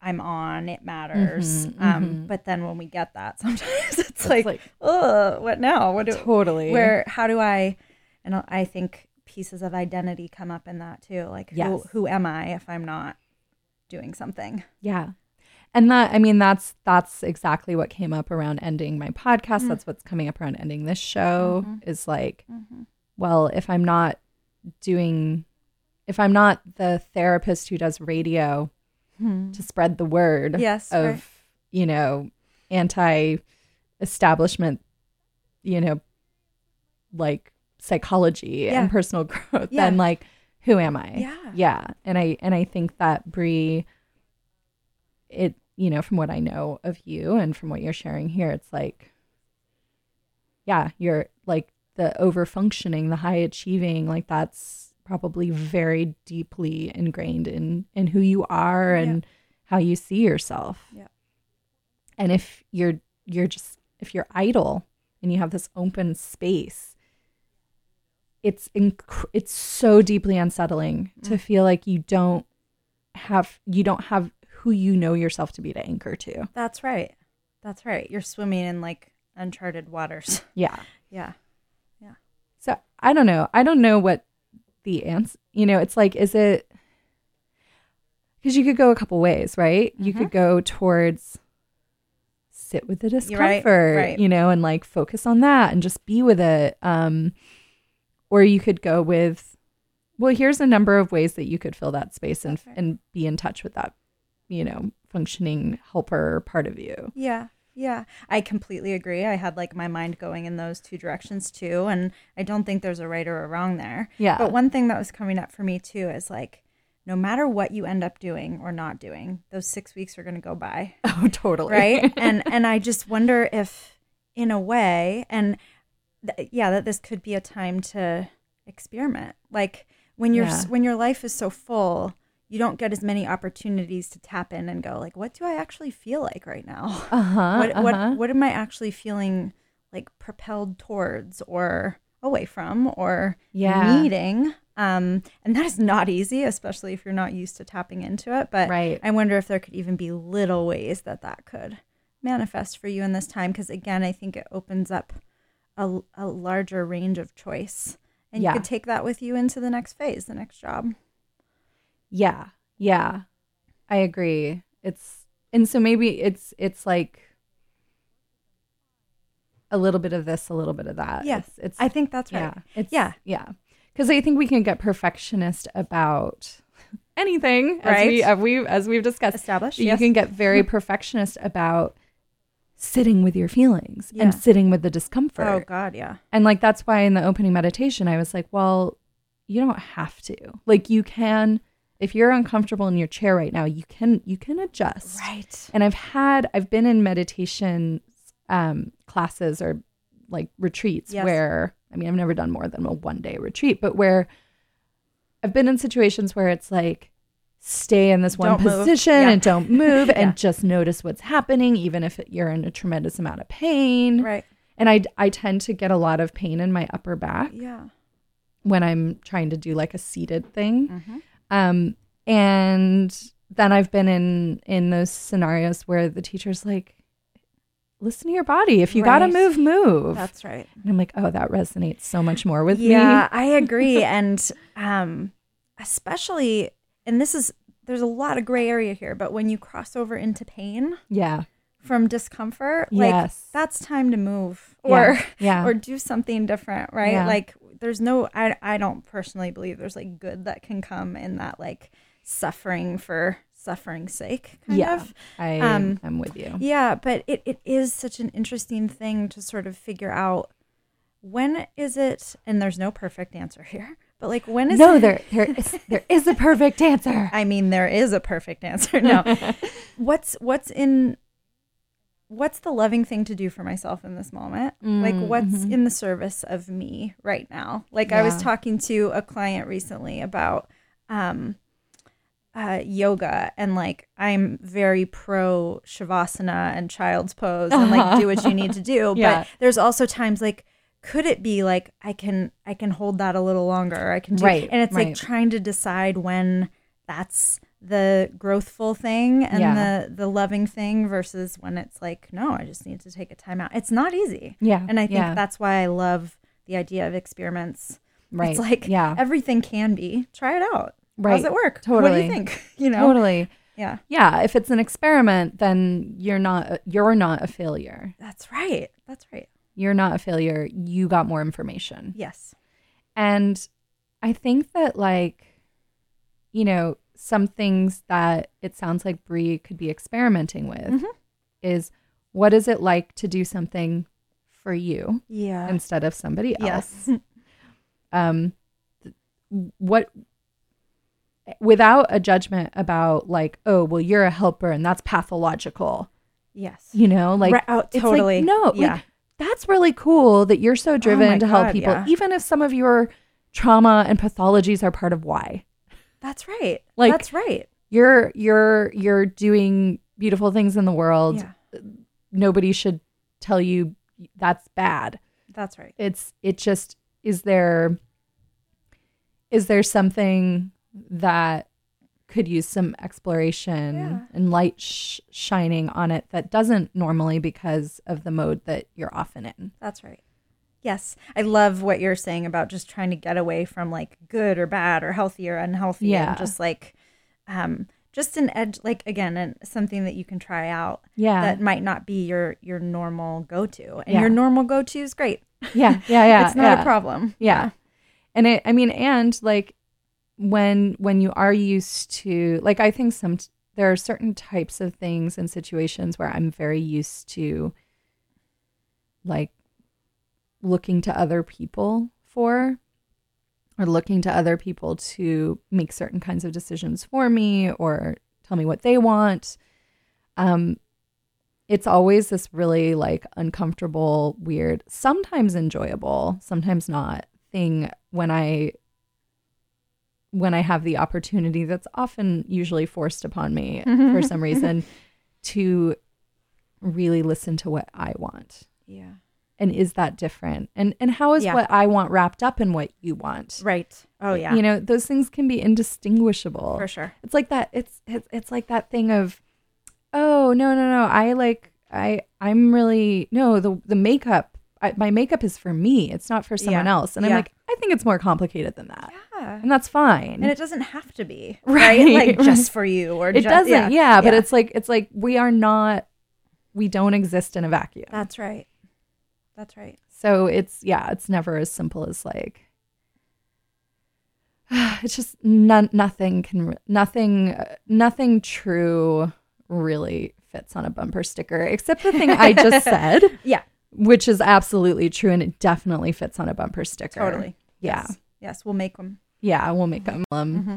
I'm on, it matters. Mhm, um, mhm. but then when we get that, sometimes it's, It's like, like- oh, what now? What do totally. where? How do I? And I think pieces of identity come up in that too. Like, Yes. who who am I if I'm not doing something? Yeah. And that I mean that's that's exactly what came up around ending my podcast. Mm. That's what's coming up around ending this show Mm-hmm. is like well, if I'm not doing if I'm not the therapist who does radio to spread the word Hmm. Yes, of, right. you know, anti establishment, you know, like psychology Yeah. and personal growth, Yeah. then like who am I? Yeah. Yeah. And I and I think that Brie it you know, from what I know of you and from what you're sharing here, it's like yeah, you're like the over functioning, the high achieving, like that's probably very deeply ingrained in in who you are and how you see yourself. Yeah. And if you're you're just if you're idle and you have this open space, it's inc- it's so deeply unsettling to mm. feel like you don't have you don't have who you know yourself to be to anchor to. That's right. That's right. You're swimming in like uncharted waters. Yeah. yeah. Yeah. So I don't know. I don't know what the answer. You know, it's like, is it? Because you could go a couple ways, right? You could go towards sit with the Mm-hmm. You're right, discomfort, right. you know, and like focus on that and just be with it. Um, or you could go with, well, here's a number of ways that you could fill that space and right. and be in touch with that, you know, functioning helper part of you. Yeah. Yeah. I completely agree. I had like my mind going in those two directions too. And I don't think there's a right or a wrong there. Yeah. But one thing that was coming up for me too is like, no matter what you end up doing or not doing, those six weeks are going to go by. Oh, totally. right and and i just wonder if in a way and th- yeah that this could be a time to experiment like when your Yeah. when your life is so full you don't get as many opportunities to tap in and go like, what do I actually feel like right now? Uh huh. what uh-huh. what what am I actually feeling like propelled towards or away from or Yeah. needing? Um, and that is not easy, especially if you're not used to tapping into it. But Right. I wonder if there could even be little ways that that could manifest for you in this time. Because again, I think it opens up a, a larger range of choice, and Yeah. you could take that with you into the next phase, the next job. Yeah. Yeah. I agree. It's and so maybe it's it's like a little bit of this, a little bit of that. Yes, It's, it's I think that's right. yeah. It's Yeah. Yeah. Cuz I think we can get perfectionist about anything as Right. we as we as we've discussed. Established. You yes. can get very perfectionist about sitting with your feelings Yeah. and sitting with the discomfort. Oh God, yeah. And like that's why in the opening meditation I was like, well, you don't have to. Like you can if you're uncomfortable in your chair right now, you can you can adjust. Right. And I've had I've been in meditation um classes or like retreats Yes. where I mean I've never done more than a one day retreat, but where I've been in situations where it's like stay in this one Don't position Yeah. and don't move Yeah. and just notice what's happening even if you're in a tremendous amount of pain. Right. And I I tend to get a lot of pain in my upper back Yeah. when I'm trying to do like a seated thing. Mm-hmm. Um, and then I've been in in those scenarios where the teacher's like, "Listen to your body. If you gotta move, move." That's right. and I'm like, "Oh, that resonates so much more with yeah, me." Yeah, I agree. and um, especially, and this is, there's a lot of gray area here, but when you cross over into pain Yeah, from discomfort, like Yes. that's time to move Yeah. or, Yeah. or do something different, right? Yeah. Like there's no, I, I don't personally believe there's like good that can come in that like suffering for suffering's sake kind yeah. of. I Um, I'm with you. Yeah, but it, it is such an interesting thing to sort of figure out when is it and there's no perfect answer here. But like when is No, it, there there is there is a perfect answer. I mean there is a perfect answer. No. what's what's in what's the loving thing to do for myself in this moment? like Mm, what's in the service of me right now? Like I was talking to a client recently about um uh, yoga and like I'm very pro shavasana and child's pose and like do what you need to do. Yeah. But there's also times like could it be like I can I can hold that a little longer? I can do Right, and it's right. like trying to decide when that's the growthful thing and Yeah. the the loving thing versus when it's like no, I just need to take a time out. It's not easy. Yeah, And I think yeah. that's why I love the idea of experiments. Right. It's like Yeah. everything can be. Try it out. How Right. does it work? totally What do you think? You know? Totally. Yeah. Yeah, if it's an experiment, then you're not you're not a failure. That's right. That's right. You're not a failure. You got more information. Yes. And I think that like you know, some things that it sounds like Brie could be experimenting with Mhm. is what is it like to do something for you Yeah. instead of somebody else? yes. um th- what without a judgment about like oh well you're a helper and that's pathological yes. you know like Right, oh, it's like, totally. no Yeah. like that's really cool that you're so driven my to help people yeah. even if some of your trauma and pathologies are part of why That's right. Like- That's right. you're you're you're doing beautiful things in the world Yeah. nobody should tell you that's bad That's right. it's it just is there is there something that could use some exploration Yeah. and light sh- shining on it that doesn't normally because of the mode that you're often in That's right. Yes. I love what you're saying about just trying to get away from like good or bad or healthy or unhealthy. Yeah. And just like, um, just an edge, like again, and something that you can try out yeah that might not be your your normal go to, and Yeah. your normal go to is great. yeah yeah yeah it's not yeah. a problem. yeah and it i mean and like when when you are used to like i think some there are certain types of things and situations where i'm very used to like looking to other people for or looking to other people to make certain kinds of decisions for me or tell me what they want um it's always this really like uncomfortable weird sometimes enjoyable sometimes not thing when i when I have the opportunity, that's often usually forced upon me for some reason, to really listen to what I want. Yeah. And is that different? And and how is Yeah. what I want wrapped up in what you want? Right. Oh yeah. You know, those things can be indistinguishable. for sure. It's like that. It's it's it's like that thing of, oh no no no, I like I I'm really no the the makeup. I, my makeup is for me. It's not for someone Yeah. else. And I'm like, I think it's more complicated than that, Yeah. and that's fine. And it doesn't have to be Right. right, like just for you or it just, doesn't. Yeah, but Yeah. it's like it's like we are not. We don't exist in a vacuum. that's right. That's right. So it's yeah, it's never as simple as like it's just none, nothing can nothing nothing true really fits on a bumper sticker except the thing I just said, Yeah. which is absolutely true and it definitely fits on a bumper sticker. Totally. Yeah. Yes. Yes. We'll make them. Yeah, we'll make them. Um, Mm-hmm.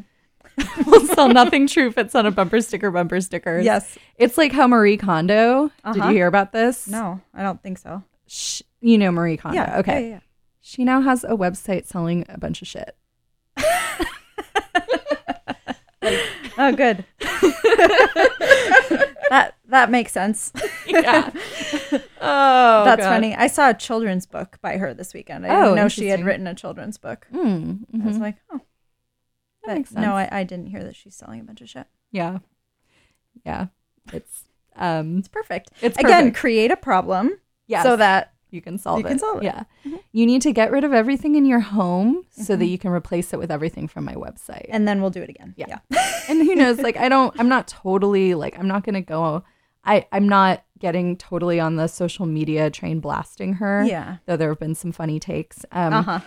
we'll sell nothing true fits on a bumper sticker bumper stickers. Yes. It's like how Marie Kondo, did Uh-huh. you hear about this? No, I don't think so. Sh- you know Marie Kondo. Yeah. Okay. Yeah, yeah, She now has a website selling a bunch of shit. Oh, good. that that makes sense. Yeah. oh, That's God. funny. I saw a children's book by her this weekend. I Oh, didn't know she had written a children's book. Mm, I was mhm. like, oh, That but makes sense. no, I, I didn't hear that she's selling a bunch of shit. yeah, yeah. It's um, It's perfect. It's Again, create a problem Yeah. so that you can solve you it. can solve it. Mm-hmm. Yeah, you need to get rid of everything in your home so that you can replace it with everything from my website. and then we'll do it again. Yeah. and who knows like i don't i'm not totally like i'm not gonna go i i'm not getting totally on the social media train blasting her Yeah. though there have been some funny takes um Uh-huh.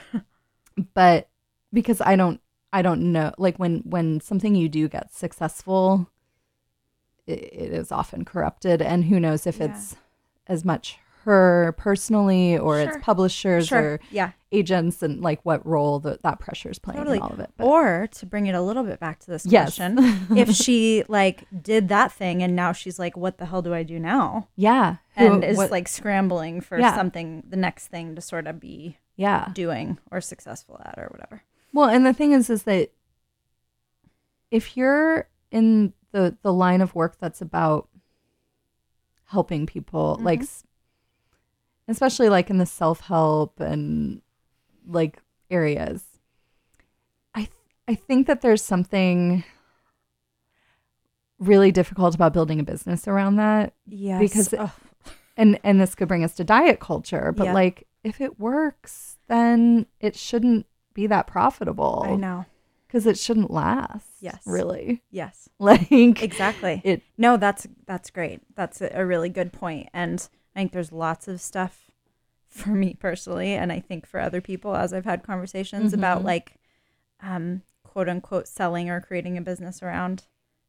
but because i don't i don't know like when when something you do gets successful it, it is often corrupted and who knows if Yeah. it's as much her personally or Sure. its publishers Sure. or Yeah. agents and like what role that that pressure is playing Totally. in all of it but Or to bring it a little bit back to this Yes. question, if she like did that thing and now she's like, what the hell do I do now? yeah And is what- like scrambling for Yeah. something, the next thing to sort of be yeah doing or successful at or whatever. Well, and the thing is, is that if you're in the the line of work that's about helping people, like mm-hmm. s- especially like in the self help and like areas, I th- I think that there's something really difficult about building a business around that Yes. Because- Ugh. and and this could bring us to diet culture but Yeah. like if it works then it shouldn't be that profitable I know. because it shouldn't last Yes. really Yes. like Exactly. it No, that's that's great. That's a, really good. And I think there's lots of stuff for me personally, and I think for other people as I've had conversations about Mhm. like um, quote unquote selling or creating a business around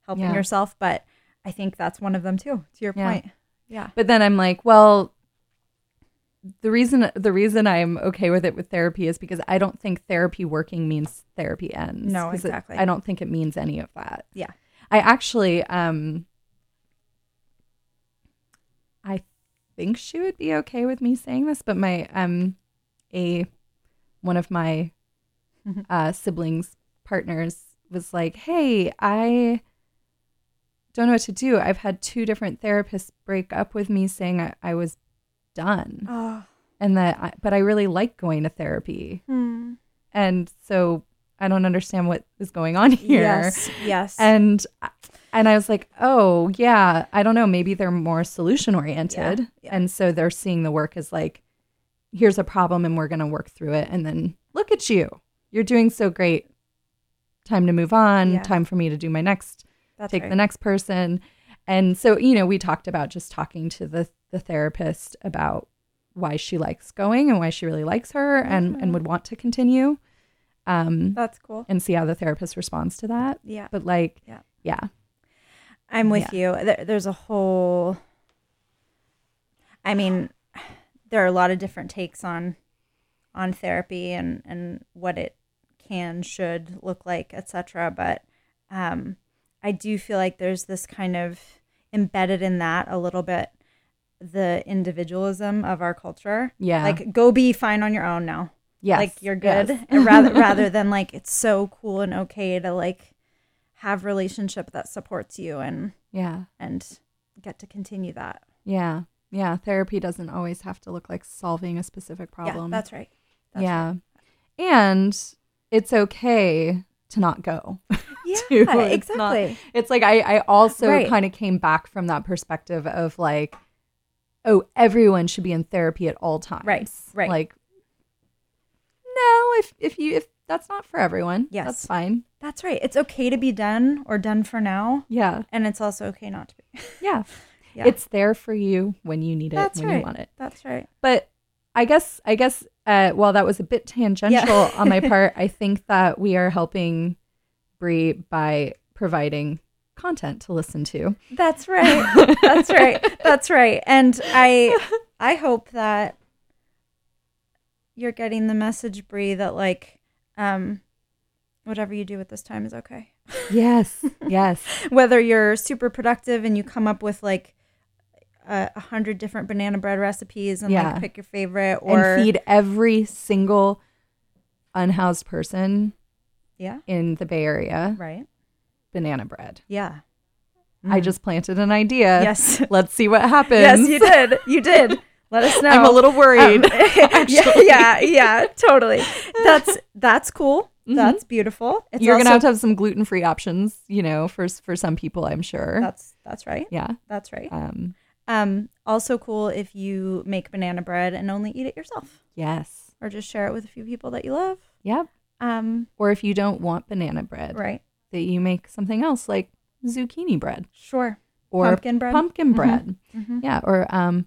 helping Yeah. yourself. But I think that's one of them too. To your Yeah. point. Yeah. but then i'm like well the reason the reason i'm okay with it with therapy is because i don't think therapy working means therapy ends No, 'Cause it- exactly. i don't think it means any of that Yeah. I actually um I think she would be okay with me saying this, but my um a one of my uh siblings partners was like, "Hey, I don't know what to do. I've had two different therapists break up with me saying I, I was done Oh. and that I, but I really like going to therapy. Hmm. And so I don't understand what is going on here." Yes. Yes. and and I was like, oh yeah, I don't know. Maybe they're more solution oriented, Yeah, yeah. and so they're seeing the work as like, here's a problem, and we're gonna work through it, and then look at you, you're doing so great. Time to move on. Yeah. Time for me to do my next, that's take right. the next person, and so you know, we talked about just talking to the the therapist about why she likes going and why she really likes her and Mm-hmm. and would want to continue, um, That's cool. and see how the therapist responds to that. Yeah. But like, Yeah. yeah. I'm with you. There, there's a whole. I mean, there are a lot of different takes on, on therapy and and what it can should look like, etc. But, um, I do feel like there's this kind of embedded in that a little bit, the individualism of our culture. Yeah. Like, go be fine on your own now. Yes. like you're good yes. and rather rather than like it's so cool and okay to like have relationship that supports you and Yeah. and get to continue that Yeah. Yeah. Therapy doesn't always have to look like solving a specific problem. yeah that's right that's yeah. right. And it's okay to not go. yeah. It's not- exactly It's like I, I also Right. kind of came back from that perspective of like, oh, everyone should be in therapy at all times. Right, right. Like, no, if if you if that's not for everyone, Yes. that's fine. that's right it's okay to be done or done for now Yeah, and it's also okay not to be yeah, Yeah. It's there for you when you need it, that's when right you want it. that's right But I guess I guess uh, while that was a bit tangential on my part, I think that we are helping Brie by providing content to listen to. That's right. That's right. That's right. And I I hope that you're getting the message, Brie, that like um whatever you do at this time is okay. Yes, yes, Whether you're super productive and you come up with like a a hundred different banana bread recipes and Yeah. like pick your favorite or and feed every single unhoused person Yeah. in the Bay Area Right. banana bread. Yeah. I just planted an idea. Yes. Let's see what happens. yes, you did. You did. Let us know. I'm a little worried. Um, yeah, yeah, yeah, totally. That's that's cool. That's beautiful. It's Mm-hmm. You're gonna have to have some gluten free options, you know, for for some people, I'm sure. That's that's right. yeah. That's right. Um. Um, also cool if you make banana bread and only eat it yourself, Yes. or just share it with a few people that you love. Yep. Um, Or if you don't want banana bread, right. that you make something else like zucchini bread Sure. or Pumpkin bread? Pumpkin Mhm. bread. Mhm. Yeah. Or um,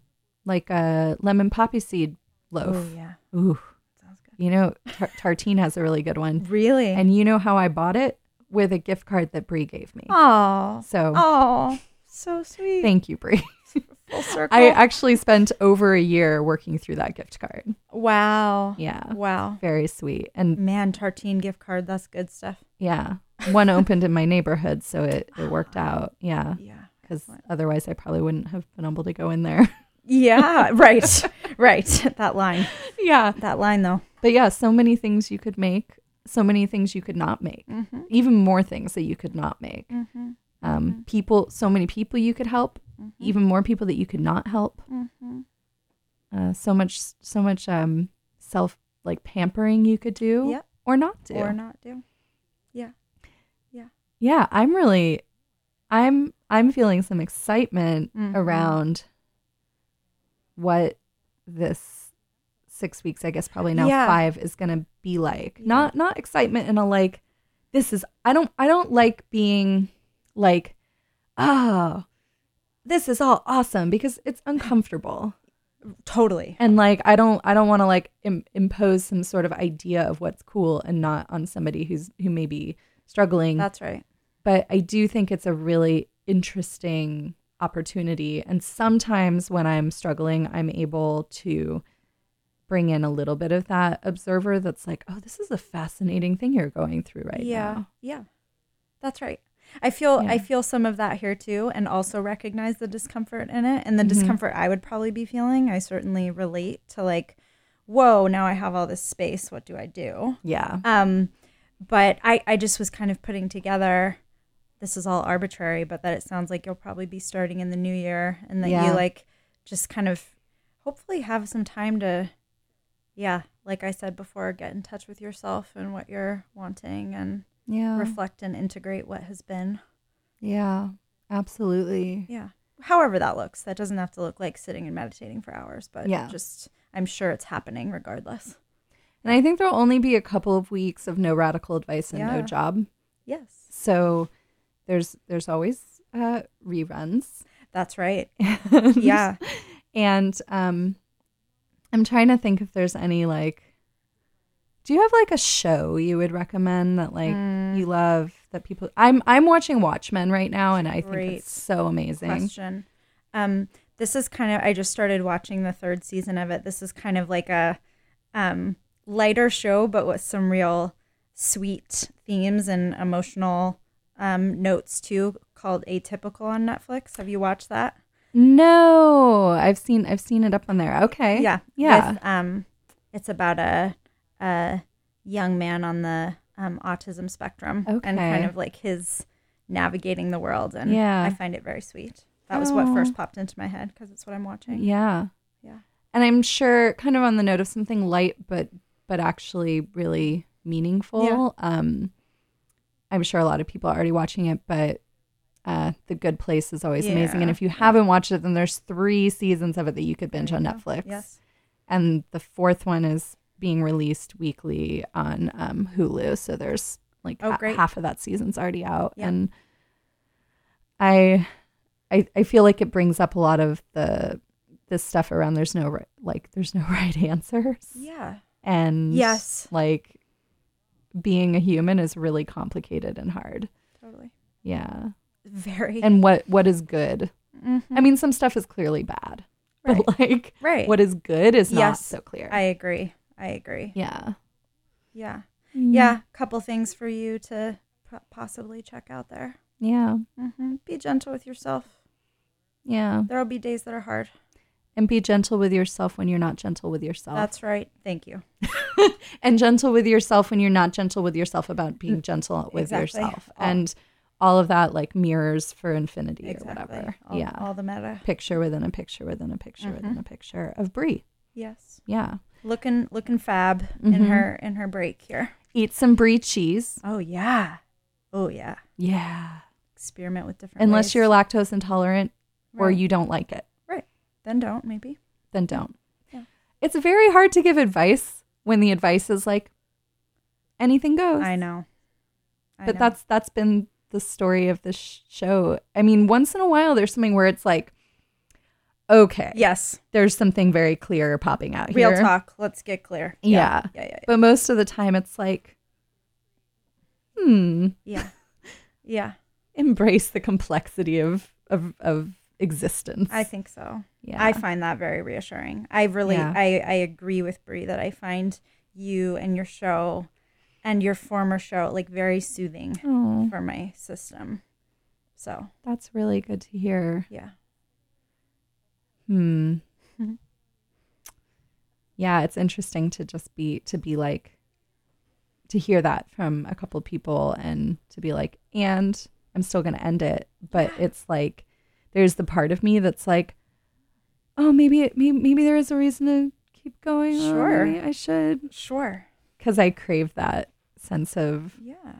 like a lemon poppy seed loaf. Oh yeah. Ooh. Sounds good. You know, tar- Tartine has a really good one. Really? And you know how I bought it? With a gift card that Brie gave me. oh, So oh, so sweet. thank you, Brie. Full circle. I actually spent over a year working through that gift card. wow. Yeah. Wow. Very sweet. And Man, tartine gift card. That's good stuff. yeah, one opened in my neighborhood, so it, it worked out. Yeah. Yeah. Because otherwise, I probably wouldn't have been able to go in there. Yeah. Right. right. That line. yeah. That line though. But yeah, so many things you could make, so many things you could not make, Mm-hmm. even more things that you could not make. Mm-hmm. Um, people, so many people you could help, even more people that you could not help. Mm-hmm. Uh, so much, so much um, self like pampering you could do Yep. or not do. Or not do. Yeah. yeah, Yeah. I'm really, I'm, I'm feeling some excitement Mhm. around what this six weeks, I guess probably now Yeah. five is going to be like. Yeah. Not, not excitement in a like, this is, I don't, I don't like being like, oh, this is all awesome because it's uncomfortable. Totally. and like i don't i don't want to like Im- impose some sort of idea of what's cool and not on somebody who's who may be struggling That's right. but i do think it's a really interesting opportunity and sometimes when i'm struggling i'm able to bring in a little bit of that observer that's like oh this is a fascinating thing you're going through right yeah. now Yeah. Yeah. That's right. I feel Yeah. I feel some of that here too and also recognize the discomfort in it and the Mhm. discomfort I would probably be feeling. I certainly relate to like whoa, now I have all this space. What do I do? yeah Um but I I just was kind of putting together this is all arbitrary, but that it sounds like you'll probably be starting in the new year and that Yeah. you like just kind of hopefully have some time to yeah, like I said before, get in touch with yourself and what you're wanting and yeah reflect and integrate what has been. yeah absolutely Yeah. However that looks. That doesn't have to look like sitting and meditating for hours, but Yeah. just I'm sure it's happening regardless. and i think there'll only be a couple of weeks of no radical advice and no job Yes. So there's there's always uh, reruns. That's right. And- Yeah. And um, I'm trying to think if there's any like. Do you have like a show you would recommend that like Mm. you love that people? I'm I'm watching Watchmen right now, and I think it's so amazing. question. Um, this is kind of I just started watching the third season of it. This is kind of like a um, lighter show, but with some real sweet themes and emotional um, notes too. Called Atypical on Netflix. Have you watched that? No, I've seen I've seen it up on there. Okay. Yeah, Yeah. With, um, it's about a a young man on the um, autism spectrum and kind of like his navigating the world. And Yeah. I find it very sweet. That was what Oh. first popped into my head because it's what I'm watching. Yeah. Yeah. And I'm sure kind of on the note of something light but but actually really meaningful. Yeah. Um I'm sure a lot of people are already watching it, but uh The Good Place is always amazing. And if you haven't watched it, then there's three seasons of it that you could binge on. Netflix. Yes. And the fourth one is being released weekly on um, Hulu. So there's like Oh, ha- half of that season's already out. Yeah. And I, I I feel like it brings up a lot of the this stuff around there's no right, like there's no right answers. Yeah. And Yes. like being a human is really complicated and hard. Totally. Yeah. Very. And what what is good? Mhm. I mean, some stuff is clearly bad, Right. but like right. what is good is not so clear. I agree. I agree. yeah. Yeah. Mm. Yeah. Couple things for you to possibly check out there. Yeah. hmm Be gentle with yourself. Yeah. There will be days that are hard. And be gentle with yourself when you're not gentle with yourself. That's right. Thank you. and gentle with yourself when you're not gentle with yourself about being gentle with Exactly. yourself. All- And all of that like mirrors for infinity Exactly. or whatever. All, yeah. All the meta. picture within a picture within a picture within a picture of Brie. Yes. Yeah. Looking looking fab in Mhm. her in her break here. Eat some Brie cheese. Oh yeah. Oh yeah. Yeah. Experiment with different. Unless ways. you're lactose intolerant or you don't like it, right, then don't maybe. then don't. Yeah. It's very hard to give advice when the advice is like anything goes. I know. I but know. that's that's been the story of this sh- show. I mean, once in a while there's something where it's like okay, yes. there's something very clear popping out here. Real talk. Let's get clear. Yeah. Yeah. Yeah. Yeah. But most of the time it's like hmm, Yeah. yeah. embrace the complexity of of of existence. I think so. yeah. I find that very reassuring. I really, Yeah. I, I agree with Brie that I find you and your show and your former show like very soothing oh, for my system. So that's really good to hear. yeah, Hmm. Yeah, it's interesting to just be to be like to hear that from a couple people and to be like, and I'm still gonna end it. But it's like there's the part of me that's like, oh, maybe it maybe, maybe there is a reason to keep going. Sure. maybe I should sure, because I crave that sense of yeah,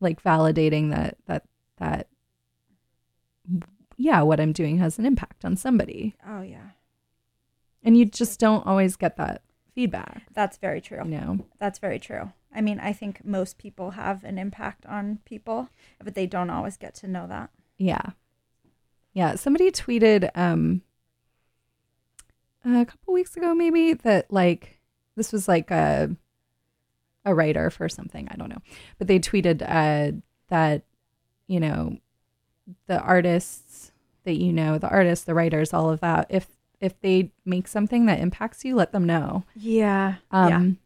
like validating that that that yeah, what I'm doing has an impact on somebody. oh yeah, And you just don't always get that feedback, that's very true. you know. That's very true. I mean, I think most people have an impact on people, but they don't always get to know that. Yeah. Yeah. Somebody tweeted um a couple weeks ago maybe that like this was like a a writer for something, I don't know. But they tweeted uh that, you know, the artists that you know, the artists, the writers, all of that, if if they make something that impacts you, let them know. Yeah, Um,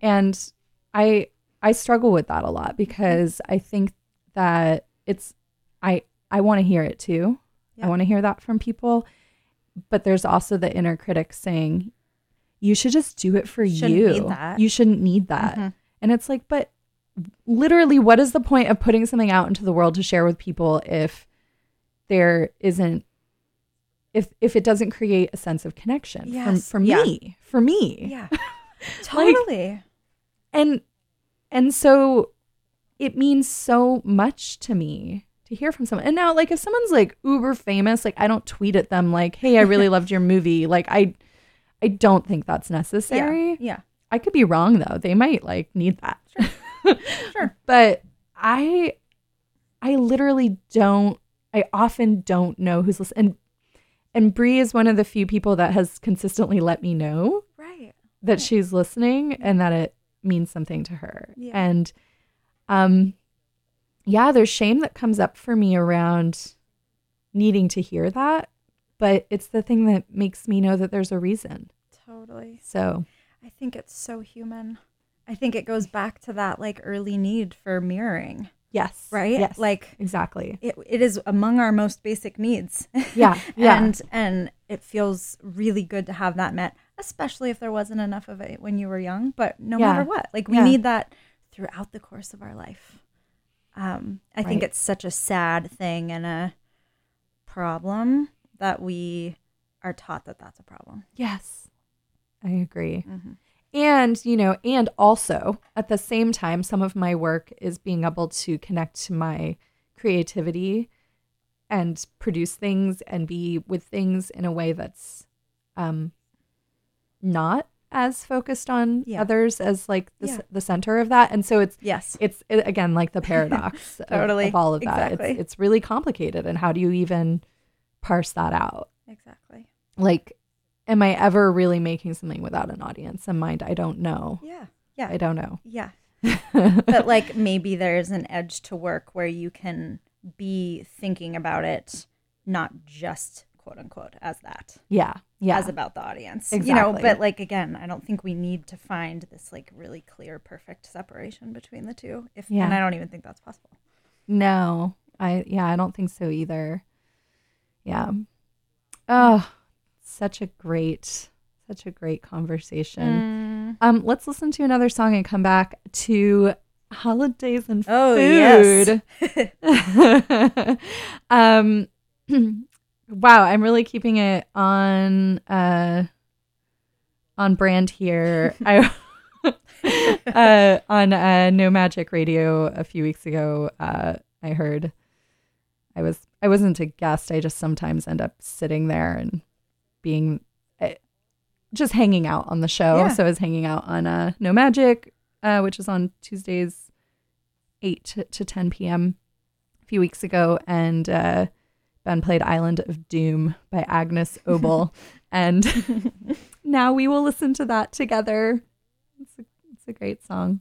and I I struggle with that a lot because I think that it's I I want to hear it too. Yeah. I want to hear that from people, but there's also the inner critic saying you should just do it for Shouldn't you. You shouldn't need that. Mhm. And it's like, but literally, what is the point of putting something out into the world to share with people if there isn't if if it doesn't create a sense of connection Yes. from for Yeah. me for me yeah, totally. and and so it means so much to me to hear from someone and now like if someone's like uber famous like i don't tweet at them like hey i really loved your movie like i i don't think that's necessary yeah, yeah, i could be wrong though they might like need that Sure. sure. but i i literally don't i often don't know who's listening and and Brie is one of the few people that has consistently let me know right. that she's listening and that it means something to her. Yeah. And um yeah, there's shame that comes up for me around needing to hear that, but it's the thing that makes me know that there's a reason. Totally. So, I think it's so human. I think it goes back to that like early need for mirroring, yes. right? Yes. Like exactly. it, it is among our most basic needs. Yeah. Yeah. and and it feels really good to have that met. especially if there wasn't enough of it when you were young. But no Yeah. matter what, like we Yeah. need that throughout the course of our life. Um, I think it's such a sad thing and a problem that we are taught that that's a problem. Yes, I agree. Mm-hmm. And, you know, and also at the same time, some of my work is being able to connect to my creativity and produce things and be with things in a way that's um, not as focused on Yeah. others as like the, Yeah. the center of that. And so it's, Yes. it's it, again like the paradox of- of, all of that. Exactly. It's, it's really complicated. And how do you even parse that out? Exactly. like am i ever really making something without an audience in mind i don't know Yeah. Yeah. i don't know Yeah. but like maybe there's an edge to work where you can be thinking about it not just quote unquote as that yeah yeah. as about the audience you know but like again i don't think we need to find this like really clear perfect separation between the two if Yeah. and i don't even think that's possible. No. I yeah i don't think so either. Yeah. Oh such a great such a great conversation. Um let's listen to another song and come back to holidays and Oh, food. yes. um wow i'm really keeping it on uh on brand here. I uh on uh no magic radio a few weeks ago uh i heard i was i wasn't a guest. I just sometimes end up sitting there and being uh, just hanging out on the show. Yeah. so i was hanging out on uh no magic uh which is on tuesdays 8 to, to 10 p.m a few weeks ago. And uh ben played island of doom by agnes obel. And now we will listen to that together. It's a, it's a great song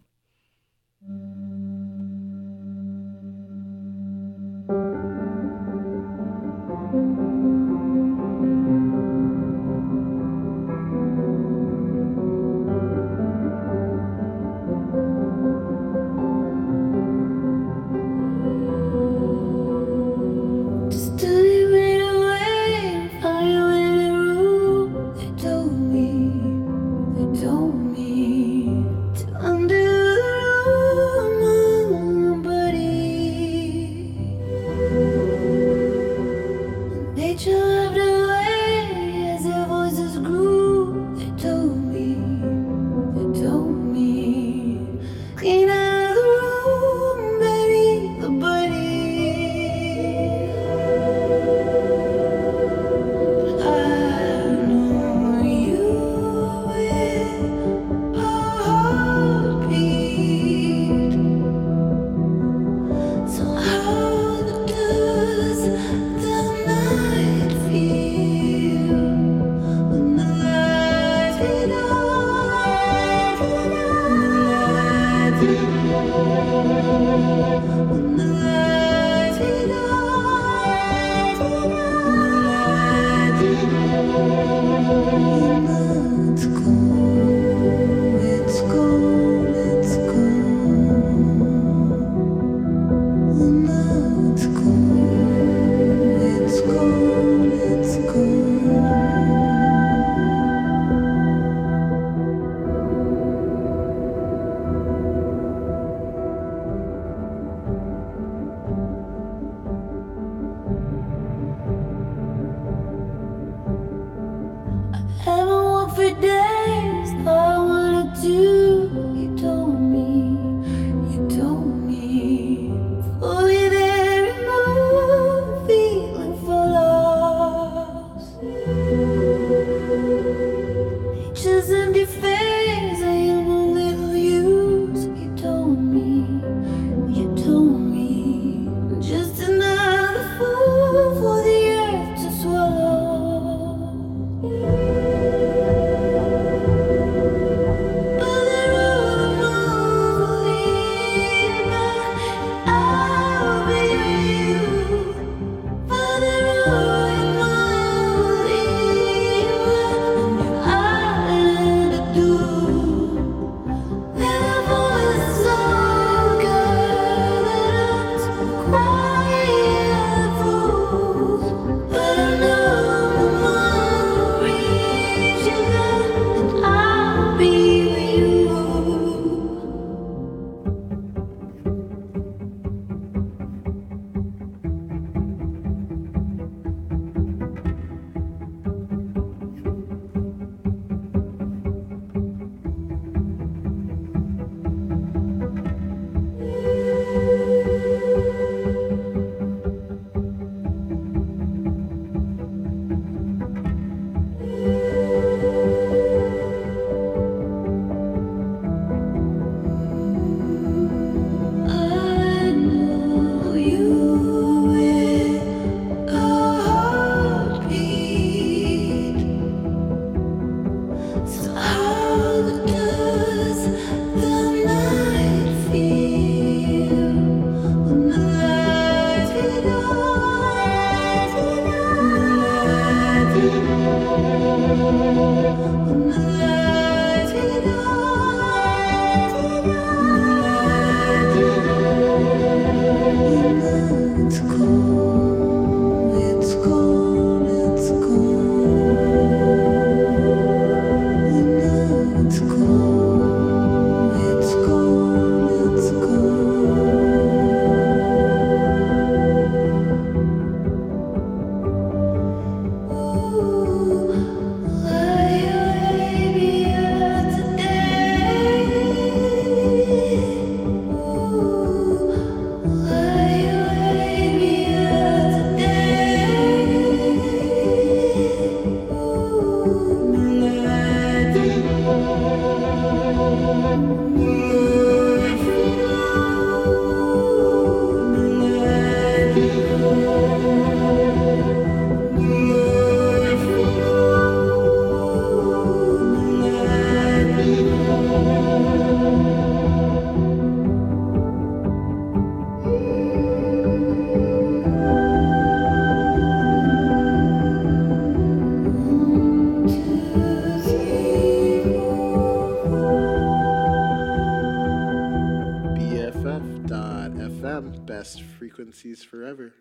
frequencies forever.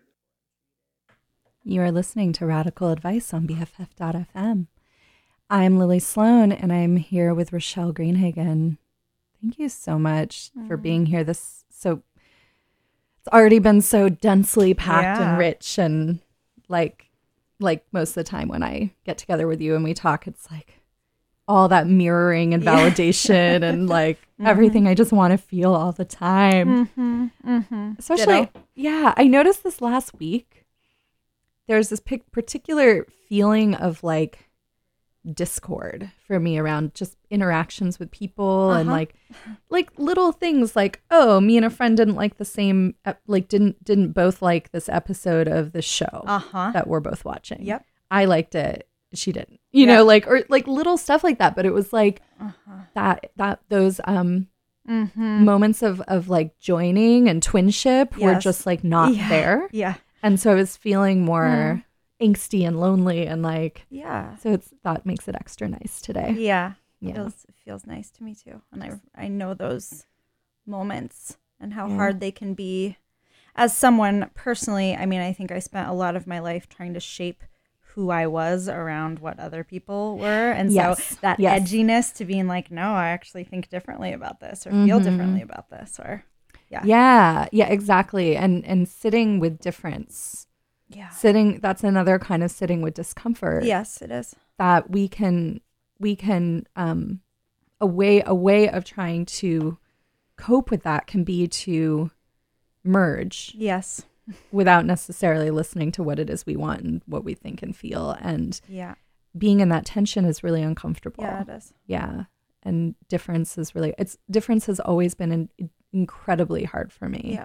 You are listening to Radical Advice on BFF.fm. I'm Lily Sloan, and I'm here with Rochelle Greenhagen. Thank you so much for mm. being here. This so it's already been so densely packed Yeah. and rich, and like like most of the time when I get together with you and we talk, it's like all that mirroring and validation and like everything I just want to feel all the time. Mm-hmm. Mm-hmm. Especially, yeah, I noticed this last week. There's this particular feeling of like discord for me around just interactions with people and Uh-huh. like like little things like oh me and a friend didn't like the same like didn't didn't both like this episode of the show Uh huh. that we're both watching Yep. i liked it she didn't you Yeah. know like or like little stuff like that but it was like Uh-huh. that that those um Mm-hmm. moments of of like joining and twinship were just like not Yeah. there Yeah. and so i was feeling more Mm. angsty and lonely and like Yeah. so it's that makes it extra nice today Yeah. yeah Feels it feels nice to me too, and I I know those moments and how Yeah. hard they can be. As someone personally, I mean, I think I spent a lot of my life trying to shape who I was around what other people were, and Yes. so that Yes. edginess to being like, no, I actually think differently about this, or feel Mhm. differently about this, or yeah, yeah yeah exactly and and sitting with difference yeah, sitting that's another kind of sitting with discomfort yes, it is. that we can we can um a way a way of trying to cope with that can be to merge Yes, without necessarily listening to what it is we want and what we think and feel and yeah, being in that tension is really uncomfortable yeah, it is. yeah and difference is really it's difference has always been in, incredibly hard for me Yeah,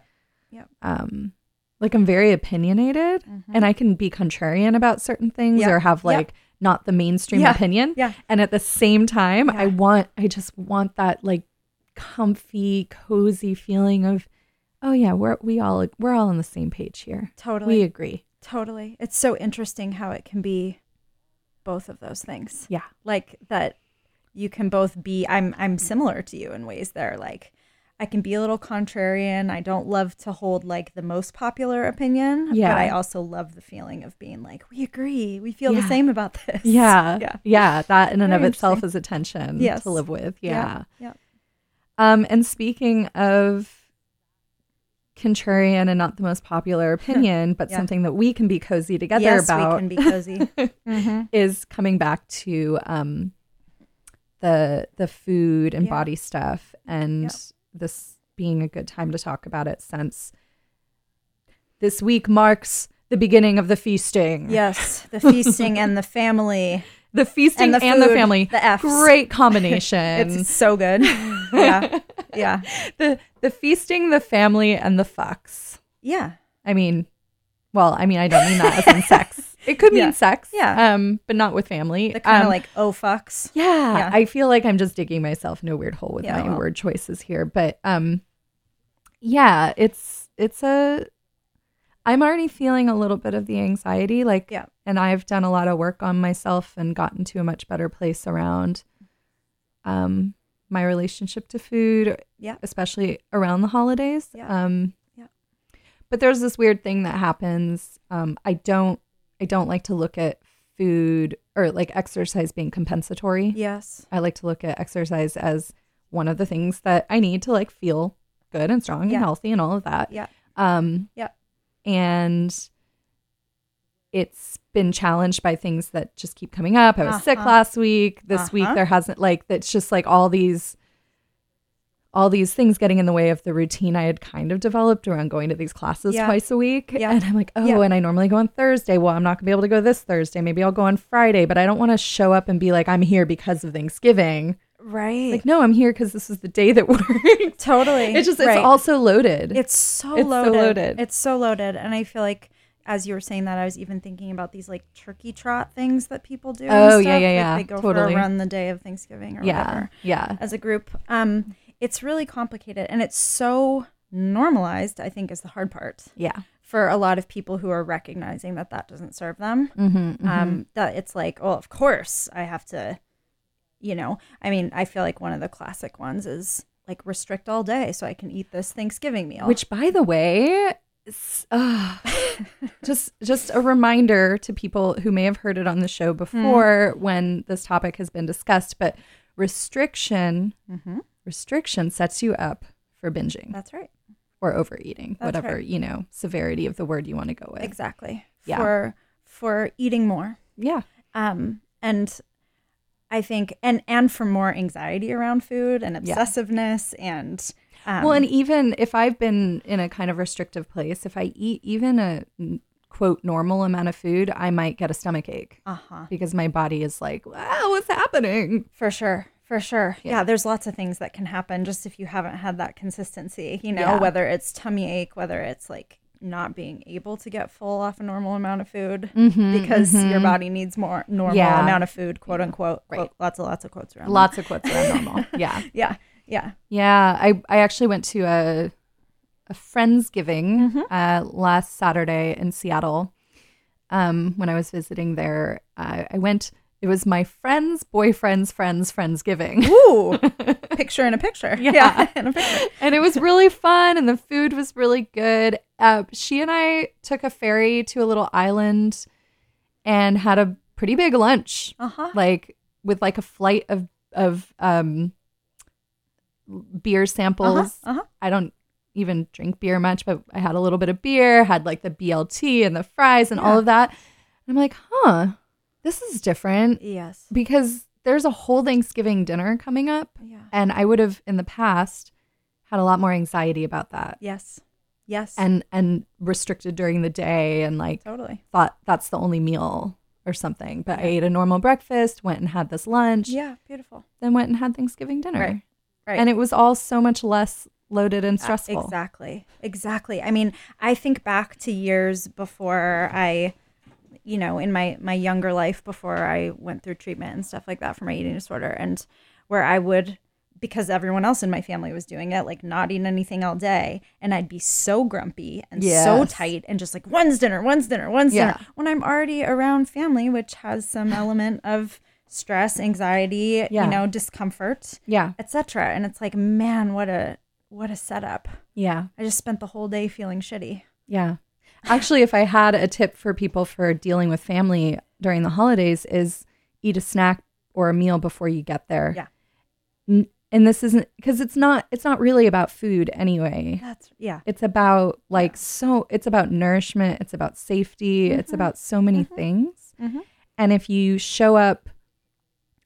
yeah. um like i'm very opinionated and i can be contrarian about certain things Mm-hmm. Yeah, or have yeah. like not the mainstream Yeah, opinion yeah. and at the same time i want i just want that like comfy cozy feeling of oh yeah we're we all we're all on the same page here Totally. we agree Totally. It's so interesting how it can be both of those things. yeah Like that you can both be I'm I'm similar to you in ways that are like I can be a little contrarian. I don't love to hold like the most popular opinion, Yeah. but I also love the feeling of being like we agree. We feel Yeah. the same about this. yeah Yeah. yeah that in and Very of itself is a tension Yes. to live with yeah. Yeah. Um, and speaking of contrarian and not the most popular opinion, but Yeah. something that we can be cozy together yes, about we can be cozy. mm-hmm. is coming back to um, the the food and Yeah. body stuff, and this being a good time to talk about it since this week marks the beginning of the feasting. Yes, the feasting and the family. The feasting And and the the, family. the Fs. Great combination. It's so good. yeah. Yeah. the the feasting, the family, and the fucks. Yeah. I mean, well, I mean, I don't mean that as in sex. It could mean Yeah. sex, Yeah. um, but not with family. The kind of Um, like oh fucks. yeah, yeah. I feel like I'm just digging myself in a weird hole with Yeah, my well. word choices here, but um, yeah, it's it's a. I'm already feeling a little bit of the anxiety, like, Yeah. and I've done a lot of work on myself and gotten to a much better place around, um, my relationship to food, Yeah. especially around the holidays. Yeah. Um, Yeah. but there's this weird thing that happens. Um, I don't, I don't like to look at food or like exercise being compensatory. Yes. I like to look at exercise as one of the things that I need to like feel good and strong Yeah. and healthy and all of that. Yeah. Um, Yeah. And it's been challenged by things that just keep coming up. I was sick Uh-huh. last week. This week Uh-huh. there hasn't like that's just like all these all these things getting in the way of the routine I had kind of developed around going to these classes Yeah. twice a week. Yeah. And I'm like, oh, Yeah. and I normally go on Thursday. Well, I'm not gonna be able to go this Thursday. Maybe I'll go on Friday, but I don't want to show up and be like, I'm here because of Thanksgiving. Right. Like, no, I'm here because this is the day that worked. totally. It's just Right. it's also loaded. It's so It's so loaded. loaded. It's so loaded. And I feel like as you were saying that, I was even thinking about these like turkey trot things that people do. and Oh, yeah, stuff. yeah, Like, yeah. they go Totally. for a run the day of Thanksgiving or yeah. whatever Yeah. as a group. Um, it's really complicated and it's so normalized. I think is the hard part Yeah. for a lot of people who are recognizing that that doesn't serve them. Mm-hmm, um that it's like oh of course i have to you know i mean i feel like one of the classic ones is like restrict all day so I can eat this Thanksgiving meal. Which, by the way, uh, just just a reminder to people who may have heard it on the show before when this topic has been discussed. But restriction, restriction sets you up for binging that's right. or overeating, That's whatever right. you know severity of the word you want to go with. Exactly. Yeah. For for eating more. Yeah, Um and I think and and for more anxiety around food and Yeah. obsessiveness and um, well, and even if I've been in a kind of restrictive place, if I eat even a quote normal amount of food, I might get a stomach ache uh-huh. because my body is like, wow, what's happening? For sure. For sure. Yeah. Yeah. there's lots of things that can happen just if you haven't had that consistency, you know, Yeah. whether it's tummy ache, whether it's like not being able to get full off a normal amount of food because your body needs more normal Mm-hmm, Yeah. amount of food, quote unquote. Right. Quote, lots of lots of quotes around. that. Lots of quotes around normal. Yeah. Yeah. Yeah. Yeah, I, I actually went to a a friendsgiving Mm-hmm. uh, last Saturday in Seattle. Um, when I was visiting there, I, I went. It was my friend's boyfriend's friend's friendsgiving, Ooh. picture in a picture. Yeah. in a picture. and it was really fun, and the food was really good. Uh, she and I took a ferry to a little island and had a pretty big lunch, Uh-huh. like with like a flight of of um, beer samples. Uh-huh. Uh-huh. I don't even drink beer much, but I had a little bit of beer, had like the BLT and the fries and all of that. And I'm like, huh, this is different Yes. because there's a whole Thanksgiving dinner coming up. Yeah. And I would have in the past had a lot more anxiety about that Yes. Yes. and and restricted during the day and like totally. thought that's the only meal or something. But I ate a normal breakfast, went and had this lunch, Yeah. Beautiful. then went and had Thanksgiving dinner. Right. Right. And it was all so much less loaded and Uh, stressful. Exactly. Exactly. I mean, I think back to years before I, you know, in my my younger life before I went through treatment and stuff like that for my eating disorder, and where I would. Because everyone else in my family was doing it, like not eating anything all day, and I'd be so grumpy and so tight, and just like when's dinner, when's dinner, when's Yeah. dinner. When I'm already around family, which has some element of stress, anxiety, Yeah. you know, discomfort, Yeah. etc. And it's like, man, what a what a setup. Yeah. I just spent the whole day feeling shitty. Yeah. Actually, if I had a tip for people for dealing with family during the holidays is eat a snack or a meal before you get there. Yeah. N- And this isn't because it's not it's not really about food anyway. That's yeah. It's about like so it's about nourishment, it's about safety, it's about so many things. Mhm. And if you show up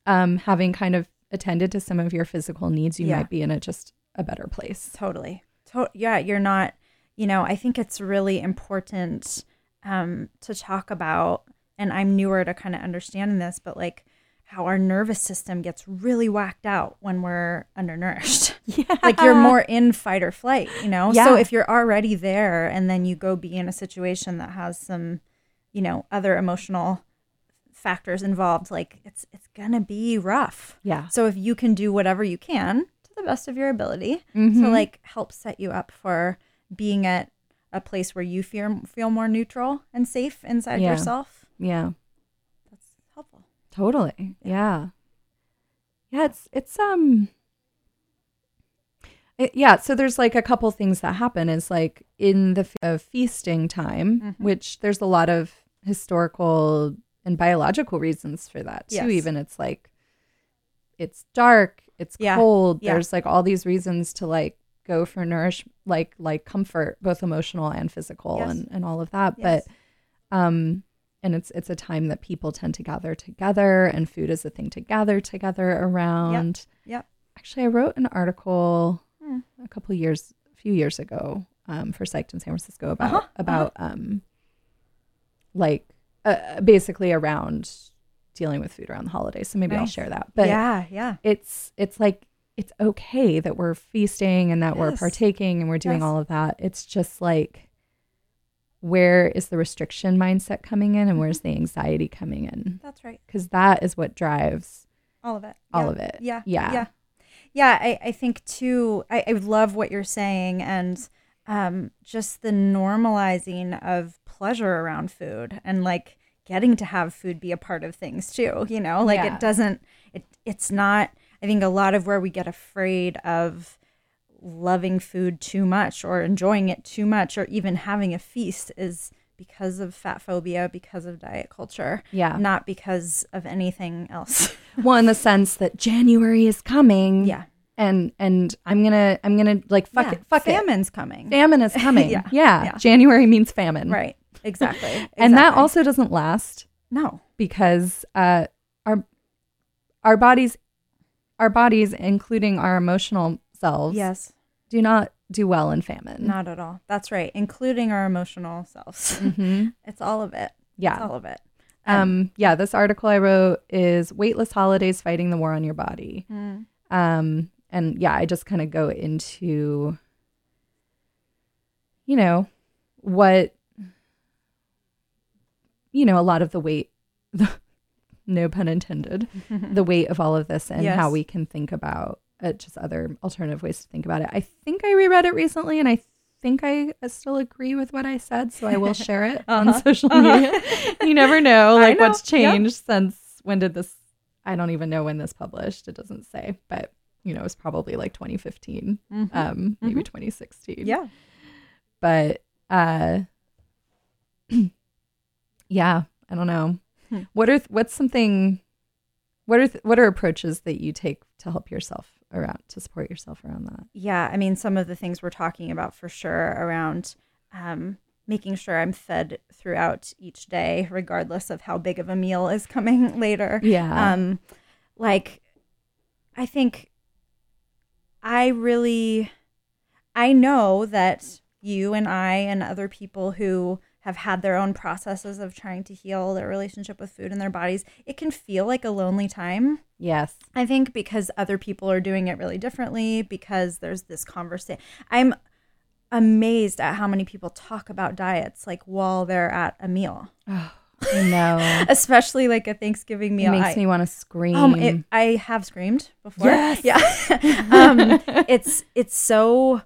um having kind of attended to some of your physical needs, you Yeah. might be in a just a better place. Totally. To- yeah, you're not, you know, I think it's really important um, to talk about, and I'm newer to kind of understanding this, but like how our nervous system gets really whacked out when we're undernourished. Yeah. like you're more in fight or flight, you know? Yeah. So if you're already there and then you go be in a situation that has some, you know, other emotional factors involved, like it's it's gonna be rough. Yeah. So if you can do whatever you can to the best of your ability Mm-hmm. to like help set you up for being at a place where you feel feel more neutral and safe inside Yeah. yourself, Yeah. that's helpful. Totally. Yeah. Yeah, it's it's um it- yeah, so there's like a couple things that happen is like in the of feasting time, Mm-hmm. which there's a lot of historical and biological reasons for that too. Yes. Even it's like it's dark, it's Yeah. cold. Yeah. There's like all these reasons to like go for nourish like like comfort, both emotional and physical Yes. and, and all of that. Yes. But um and it's it's a time that people tend to gather together and food is a thing to gather together around Yep. actually i wrote an article Hmm. a couple years a few years ago um, for psyched in san francisco about Uh-huh, about um like uh, basically around dealing with food around the holidays so maybe i'll share that but yeah, yeah. it's it's like it's okay that we're feasting and that we're partaking and we're doing Yes. all of that it's just like where is the restriction mindset coming in and where's the anxiety coming in That's right. because that is what drives All of it. all Yeah. of it Yeah. yeah Yeah. Yeah. I, I think too, I, I love what you're saying and um, just the normalizing of pleasure around food and like getting to have food be a part of things too, you know, like Yeah. it doesn't, it, it's not, I think a lot of where we get afraid of loving food too much or enjoying it too much or even having a feast is because of fat phobia, because of diet culture. Yeah. Not because of anything else. well, in the sense that January is coming. yeah. And and I'm gonna I'm gonna like fuck Yeah. it fuck Famine's coming. Famine is coming. Yeah. yeah. Yeah. January means famine. Right. Exactly. And that also doesn't last No. because uh our our bodies our bodies, including our emotional selves, Yes. do not do well in famine. Not at all. That's right. Including our emotional selves. Mhm. it's all of it. Yeah. It's all of it. Um, yeah, this article I wrote is Weightless Holidays Fighting the War on Your Body. Mm. Um, and yeah, I just kind of go into, you know, what, you know, a lot of the weight, no pun intended, the weight of all of this and how we can think about uh, just other alternative ways to think about it. I think I reread it recently and I think I still agree with what I said, so I will share it on Uh-huh. social media. you never know, like know. what's Yep. changed since when did this? I don't even know when this published. It doesn't say, but you know, it's probably like 2015, Mhm. um, maybe 2016. Yeah. but uh, yeah, I don't know. Hmm. What are what's something? What are th- what are approaches that you take to help yourself around to support yourself around that? Yeah, I mean, some of the things we're talking about for sure around um, making sure I'm fed throughout each day, regardless of how big of a meal is coming later. Yeah. Um, like, I think I really, I know that you and I and other people who have had their own processes of trying to heal their relationship with food and their bodies, it can feel like a lonely time. Yes. I think because other people are doing it really differently, because there's this conversation. I'm amazed at how many people talk about diets like while they're at a meal, I know. especially like a Thanksgiving meal. it makes I, me want to scream. um, it, I have screamed before. Yes. Yeah. um, it's it's so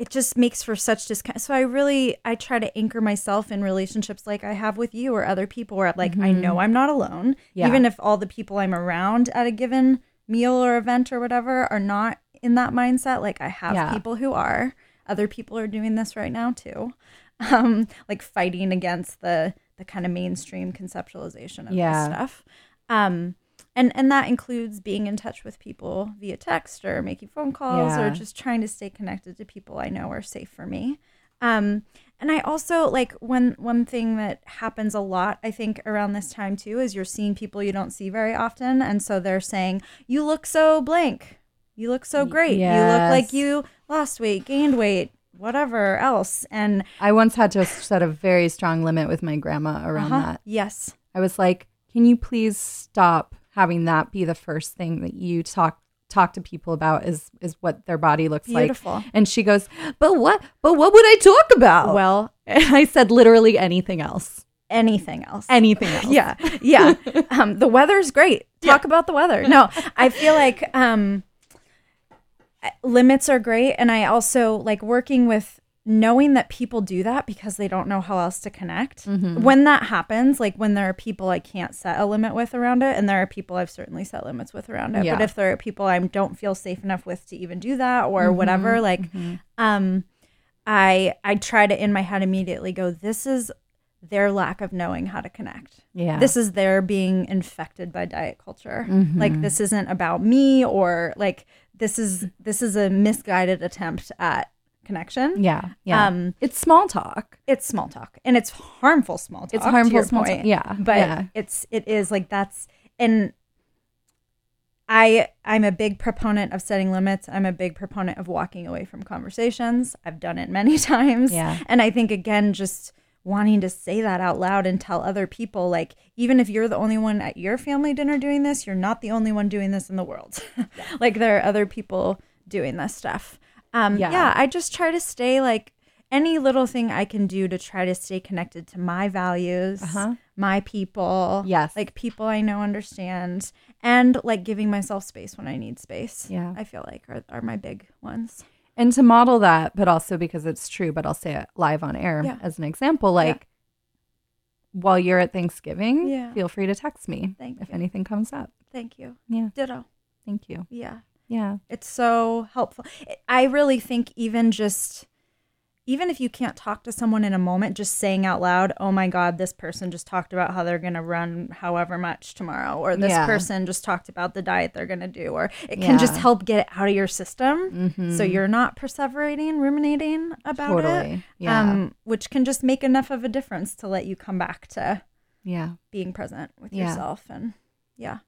it just makes for such discount. So I really I try to anchor myself in relationships like I have with you or other people where like I know I'm not alone, Mm-hmm. Yeah. even if all the people I'm around at a given meal or event or whatever are not in that mindset. Like I have Yeah. people who are. Other people are doing this right now too, um, like fighting against the the kind of mainstream conceptualization of Yeah. this stuff. Um, and and that includes being in touch with people via text or making phone calls Yeah. or just trying to stay connected to people I know are safe for me. Um, and I also like one one thing that happens a lot, I think, around this time too, is you're seeing people you don't see very often, and so they're saying, "You look so blank. You look so great. You look like you lost weight, gained weight, whatever else." And I once had to set a very strong limit with my grandma around uh-huh, that. yes, I was like, "Can you please stop having that be the first thing that you talk talk to people about is is what their body looks Beautiful. like?" And she goes, "But what? But what would I talk about?" well, I said literally anything else. anything else. Anything else. yeah yeah um the weather's great talk about the weather no i feel like um limits are great and i also like working with knowing that people do that because they don't know how else to connect when that happens like when there are people i can't set a limit with around it and there are people i've certainly set limits with around it Yeah. but if there are people i don't feel safe enough with to even do that or whatever like um i i try to in my head immediately go this is their lack of knowing how to connect Yeah. this is their being infected by diet culture Mm-hmm. like this isn't about me or like this is this is a misguided attempt at connection Yeah. Yeah. Um, it's small talk. it's small talk and it's harmful small talk It's harmful small point. talk. Yeah. but yeah. it's it is like that's and I I'm a big proponent of setting limits. I'm a big proponent of walking away from conversations. I've done it many times. Yeah. And I think again just wanting to say that out loud and tell other people like even if you're the only one at your family dinner doing this, you're not the only one doing this in the world. like there are other people doing this stuff. Um Yeah. yeah, I just try to stay like any little thing I can do to try to stay connected to my values, Uh-huh. my people. Yes. Like people I know understand and like giving myself space when I need space. Yeah. I feel like are, are my big ones. and to model that, but also because it's true, but I'll say it live on air Yeah. as an example, like while you're at Thanksgiving, Yeah. feel free to text me Thank if you. anything comes up. Thank you. Yeah. Ditto. Thank you. Yeah. Yeah. It's so helpful. I really think even just even if you can't talk to someone in a moment, just saying out loud, "Oh my god, this person just talked about how they're going to run however much tomorrow," or this Yeah. person just talked about the diet they're going to do, or it can just help get it out of your system, Mhm. so you're not perseverating, ruminating about it, Yeah. um, which can just make enough of a difference to let you come back to yeah. being present with Yeah. yourself, and yeah,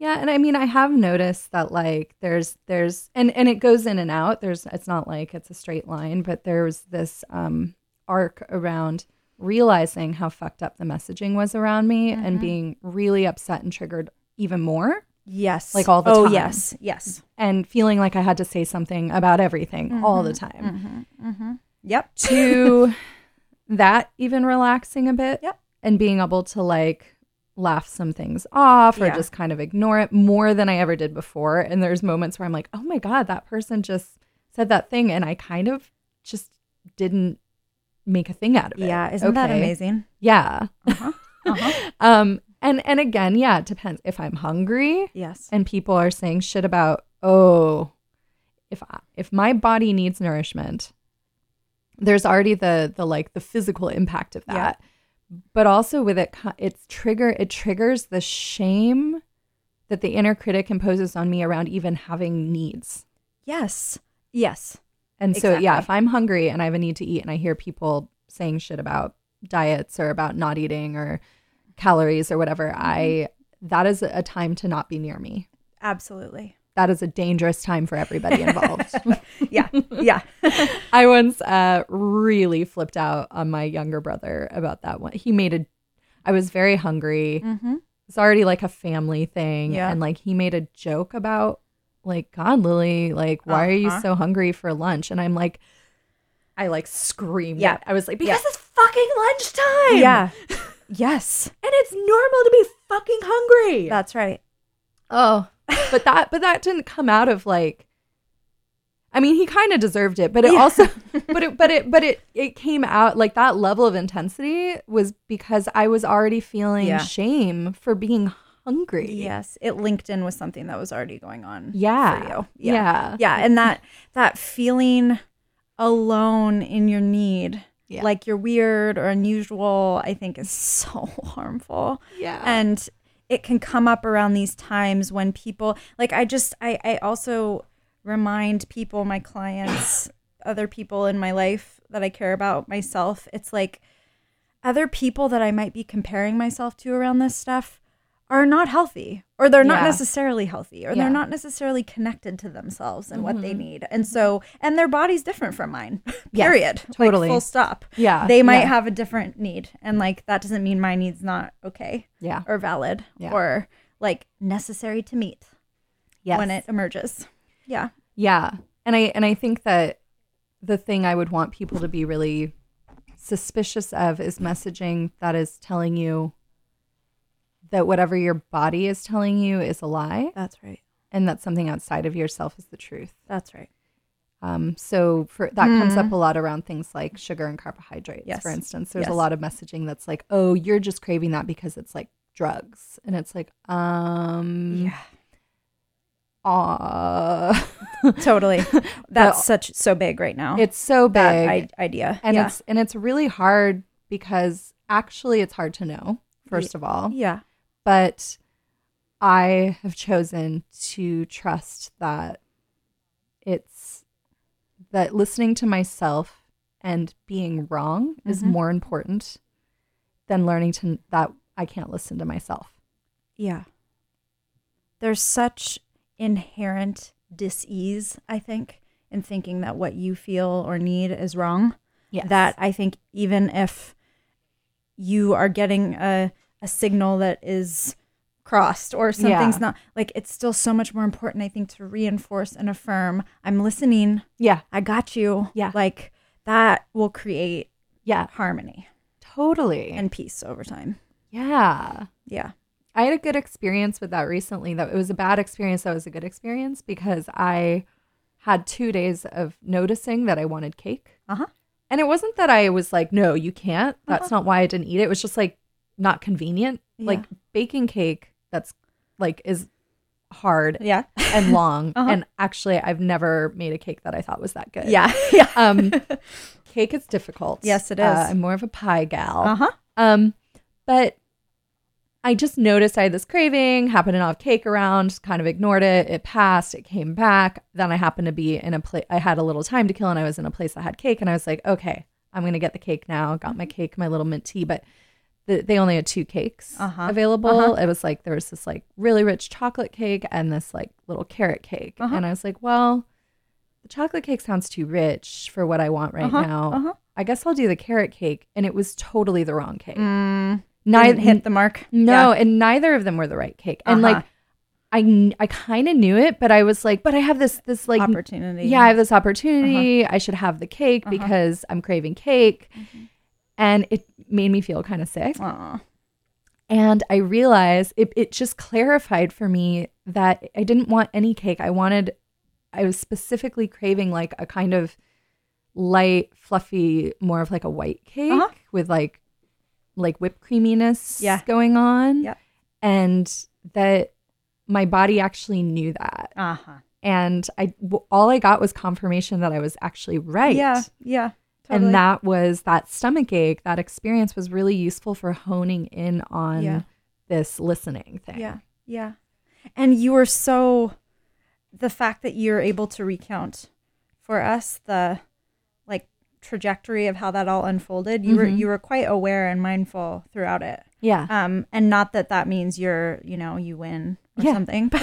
Yeah, and I mean I have noticed that like there's there's and and it goes in and out. There's it's not like it's a straight line, but there's this um arc around realizing how fucked up the messaging was around me Mm-hmm. and being really upset and triggered even more yes, Like all the oh time. yes, yes, and feeling like I had to say something about everything all the time. yep, to that even relaxing a bit Yep. and being able to like laugh some things off or Yeah. just kind of ignore it more than I ever did before. And there's moments where I'm like, oh my God, that person just said that thing. And I kind of just didn't make a thing out of it. yeah. Isn't that amazing? Yeah. Uh-huh. um, and, and again, yeah, it depends. If I'm hungry Yes. and people are saying shit about, oh, if I, if my body needs nourishment, there's already the the like the physical impact of Yeah. But also with it, it's trigger it triggers the shame that the inner critic imposes on me around even having needs. Yes. Yes. And so, yeah, if I'm hungry and I have a need to eat, and I hear people saying shit about diets or about not eating or calories or whatever, I mm-hmm. that is a time to not be near me. Absolutely. That is a dangerous time for everybody involved. Yeah. Yeah. I once uh, really flipped out on my younger brother about that one. He made a, I was very hungry. mm-hmm. It's already like a family thing. Yeah. And like he made a joke about, like, God, Lily, like, why are you Uh-huh. so hungry for lunch? And I'm like, I like screamed. Yeah. I was like, Yeah. because it's fucking lunchtime. Yeah. yes. And it's normal to be fucking hungry. That's right. Oh, but that but that didn't come out of like. I mean, he kind of deserved it, but it Yeah. also, but it, but it, but it, it came out like that level of intensity was because I was already feeling Yeah. shame for being hungry. Yes. It linked in with something that was already going on. Yeah. For you. Yeah. Yeah. And that that feeling alone in your need. Yeah. Like you're weird or unusual, I think is so harmful. Yeah. and it can come up around these times when people like i just i i also remind people my clients other people in my life that i care about myself. It's like other people that i might be comparing myself to around this stuff are not healthy or they're not necessarily healthy or Yeah. they're not necessarily connected to themselves and what they mm-hmm. need and so and their body's different from mine Yes, period totally. like full stop Yeah, they might yeah. have a different need and like that doesn't mean my need's not okay yeah. or valid Yeah. or like necessary to meet Yes. when it emerges. Yeah. Yeah. And I and I think that the thing I would want people to be really suspicious of is messaging that is telling you that whatever your body is telling you is a lie That's right. and that something outside of yourself is the truth. That's right. Um, so for that comes up a lot around things like sugar and carbohydrates, Yes. for instance. There's a lot of messaging that's like, "Oh, you're just craving that because it's like drugs," and it's like, um, Yeah. uh, Totally. That's such so big right now. it's so big, I- idea. and yeah. it's and it's really hard because actually it's hard to know. First of all, yeah. But I have chosen to trust that it's that listening to myself and being wrong is Mhm. more important than learning to that I can't listen to myself. Yeah. There's such inherent dis-ease, I think, in thinking that what you feel or need is wrong. Yes. That I think even if you are getting a, a signal that is crossed or something's Yeah. not like it's still so much more important, I think, to reinforce and affirm I'm listening, yeah, I got you. Yeah. Like that will create yeah, harmony totally. and peace over time. yeah. Yeah. I had a good experience with that recently. That it was a bad experience. That was a good experience because I had two days of noticing that I wanted cake. Uh-huh. And it wasn't that I was like, no, you can't. That's not why I didn't eat it. It was just like not convenient. Yeah. Like baking cake, that's like is hard Yeah. and long. Uh-huh. And actually, I've never made a cake that I thought was that good. Yeah. Yeah. Um, cake is difficult. Yes, it is. Uh. I'm more of a pie gal. Uh huh. Um, but I just noticed I had this craving, happened to not have cake around, just kind of ignored it. It passed, it came back. Then I happened to be in a place, I had a little time to kill and I was in a place that had cake. And I was like, okay, I'm going to get the cake now. Got my cake, my little mint tea. But the, they only had two cakes Uh-huh. available. Uh-huh. It was like, there was this like really rich chocolate cake and this like little carrot cake. Uh-huh. And I was like, well, the chocolate cake sounds too rich for what I want right Uh-huh. now. Uh-huh. I guess I'll do the carrot cake. And it was totally the wrong cake. Mm, Neither hit the mark. no, Yeah. and neither of them were the right cake. And like Uh-huh. I I kind of knew it, but I was like, but I have this this like opportunity. yeah, I have this opportunity. I should have the cake because I'm craving cake. And it made me feel kind of sick. Aw. And I realized it, it just clarified for me that I didn't want any cake. I wanted, I was specifically craving like a kind of light, fluffy, more of like a white cake Uh-huh. with like, like whipped creaminess Yeah. going on. Yep. And that my body actually knew that. Uh huh. And I, all I got was confirmation that I was actually right. Yeah. Yeah. Totally. And that was that stomach ache, that experience was really useful for honing in on Yeah. this listening thing. Yeah. Yeah. And you were so the fact that you're able to recount for us the like trajectory of how that all unfolded. You were Mhm. you were quite aware and mindful throughout it. Yeah. Um and not that that means you're, you know, you win or Yeah. something, but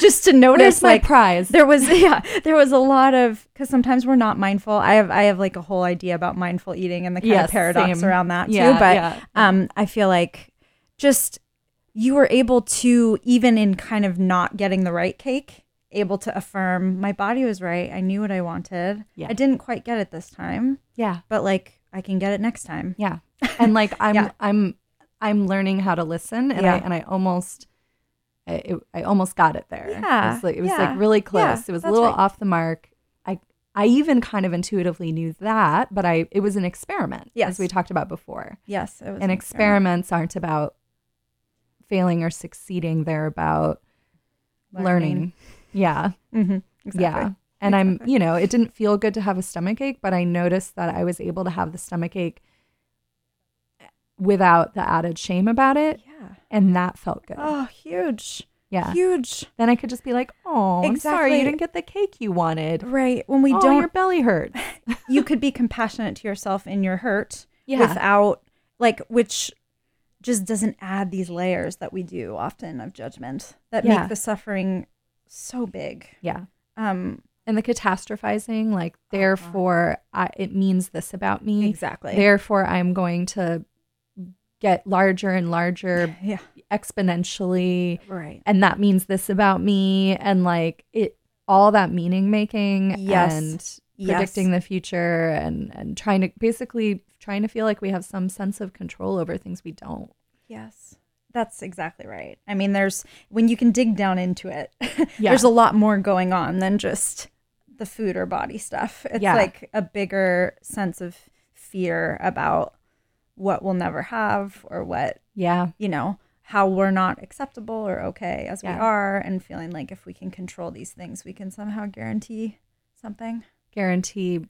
just to notice Where's my like prize? there was yeah there was a lot of because sometimes we're not mindful i have i have like a whole idea about mindful eating and the kind Yes, of paradox same. around that too but yeah. um i feel like just you were able to even in kind of not getting the right cake able to affirm my body was right i knew what i wanted Yeah. i didn't quite get it this time yeah. but like i can get it next time Yeah. And like I'm Yeah. I'm I'm learning how to listen and I and I almost I, it, I almost got it there. Yeah, It was like, it was yeah, like really close. yeah, it was a little right. off the mark. I I even kind of intuitively knew that, but I it was an experiment Yes. as we talked about before. yes it was and experiments aren't about failing or succeeding they're about learning, yeah hmm exactly. yeah and i'm you know it didn't feel good to have a stomach ache but i noticed that i was able to have the stomach ache without the added shame about it. Yeah. And that felt good. Oh huge. Yeah. Huge. Then i could just be like oh i'm sorry you didn't get the cake you wanted. Right. When we oh, don't your belly hurts. You could be compassionate to yourself in your hurt Yeah. without like which just doesn't add these layers that we do often of judgment that Yeah. make the suffering so big. Yeah. Um and the catastrophizing like therefore I, it means this about me. Exactly. Therefore, I'm going to get larger and larger yeah exponentially. right And that means this about me. And like it, all that meaning making Yes. and Yes. predicting the future and, and trying to basically trying to feel like we have some sense of control over things we don't. yes that's exactly right i mean there's when you can dig down into it Yeah. there's a lot more going on than just the food or body stuff it's Yeah. like a bigger sense of fear about what we'll never have or what Yeah. you know, how we're not acceptable or okay as we are, and feeling like if we can control these things, we can somehow guarantee something. Guarantee.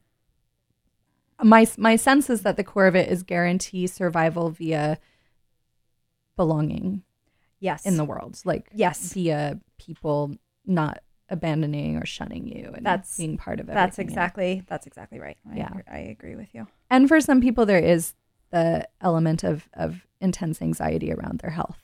My, my sense is that the core of it is guarantee survival via belonging. Yes. in the world like Yes. via people not abandoning or shunning you and That's- being part of it that's exactly that's exactly right. I Yeah. agree, I agree with you. and for some people there is the element of of intense anxiety around their health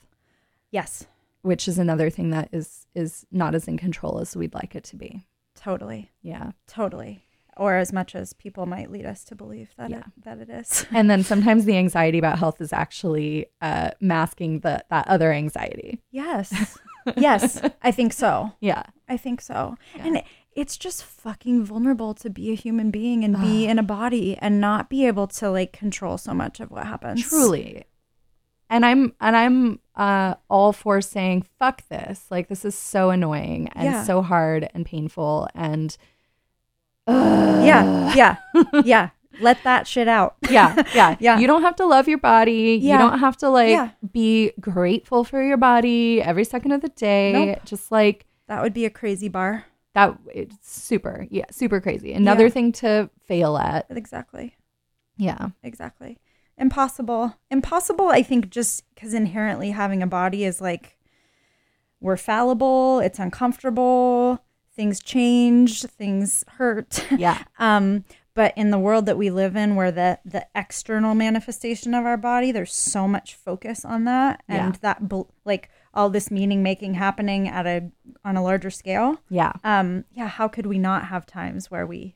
Yes, which is another thing that is is not as in control as we'd like it to be totally, yeah totally. Or as much as people might lead us to believe that Yeah. it, that it is. and then sometimes the anxiety about health is actually uh, masking the that other anxiety Yes. yes, I think so. yeah I think so. And it- it's just fucking vulnerable to be a human being and be in a body and not be able to like control so much of what happens. truly and i'm and i'm uh all for saying fuck this like this is so annoying and Yeah. so hard and painful and Yeah. Yeah. Yeah. let that shit out. yeah, yeah, Yeah. You don't have to love your body. Yeah. You don't have to like Yeah. be grateful for your body every second of the day. Nope. Just like That would be a crazy bar. That. It's super, yeah, super crazy. Another Yeah. thing to fail at. Exactly. Yeah, Exactly. Impossible. Impossible, I think, just because inherently having a body is like we're fallible, it's uncomfortable, things change, things hurt. yeah, um, but in the world that we live in, where the the external manifestation of our body, there's so much focus on that, and Yeah. that like all this meaning making happening at a on a larger scale. yeah. Um, yeah, how could we not have times where we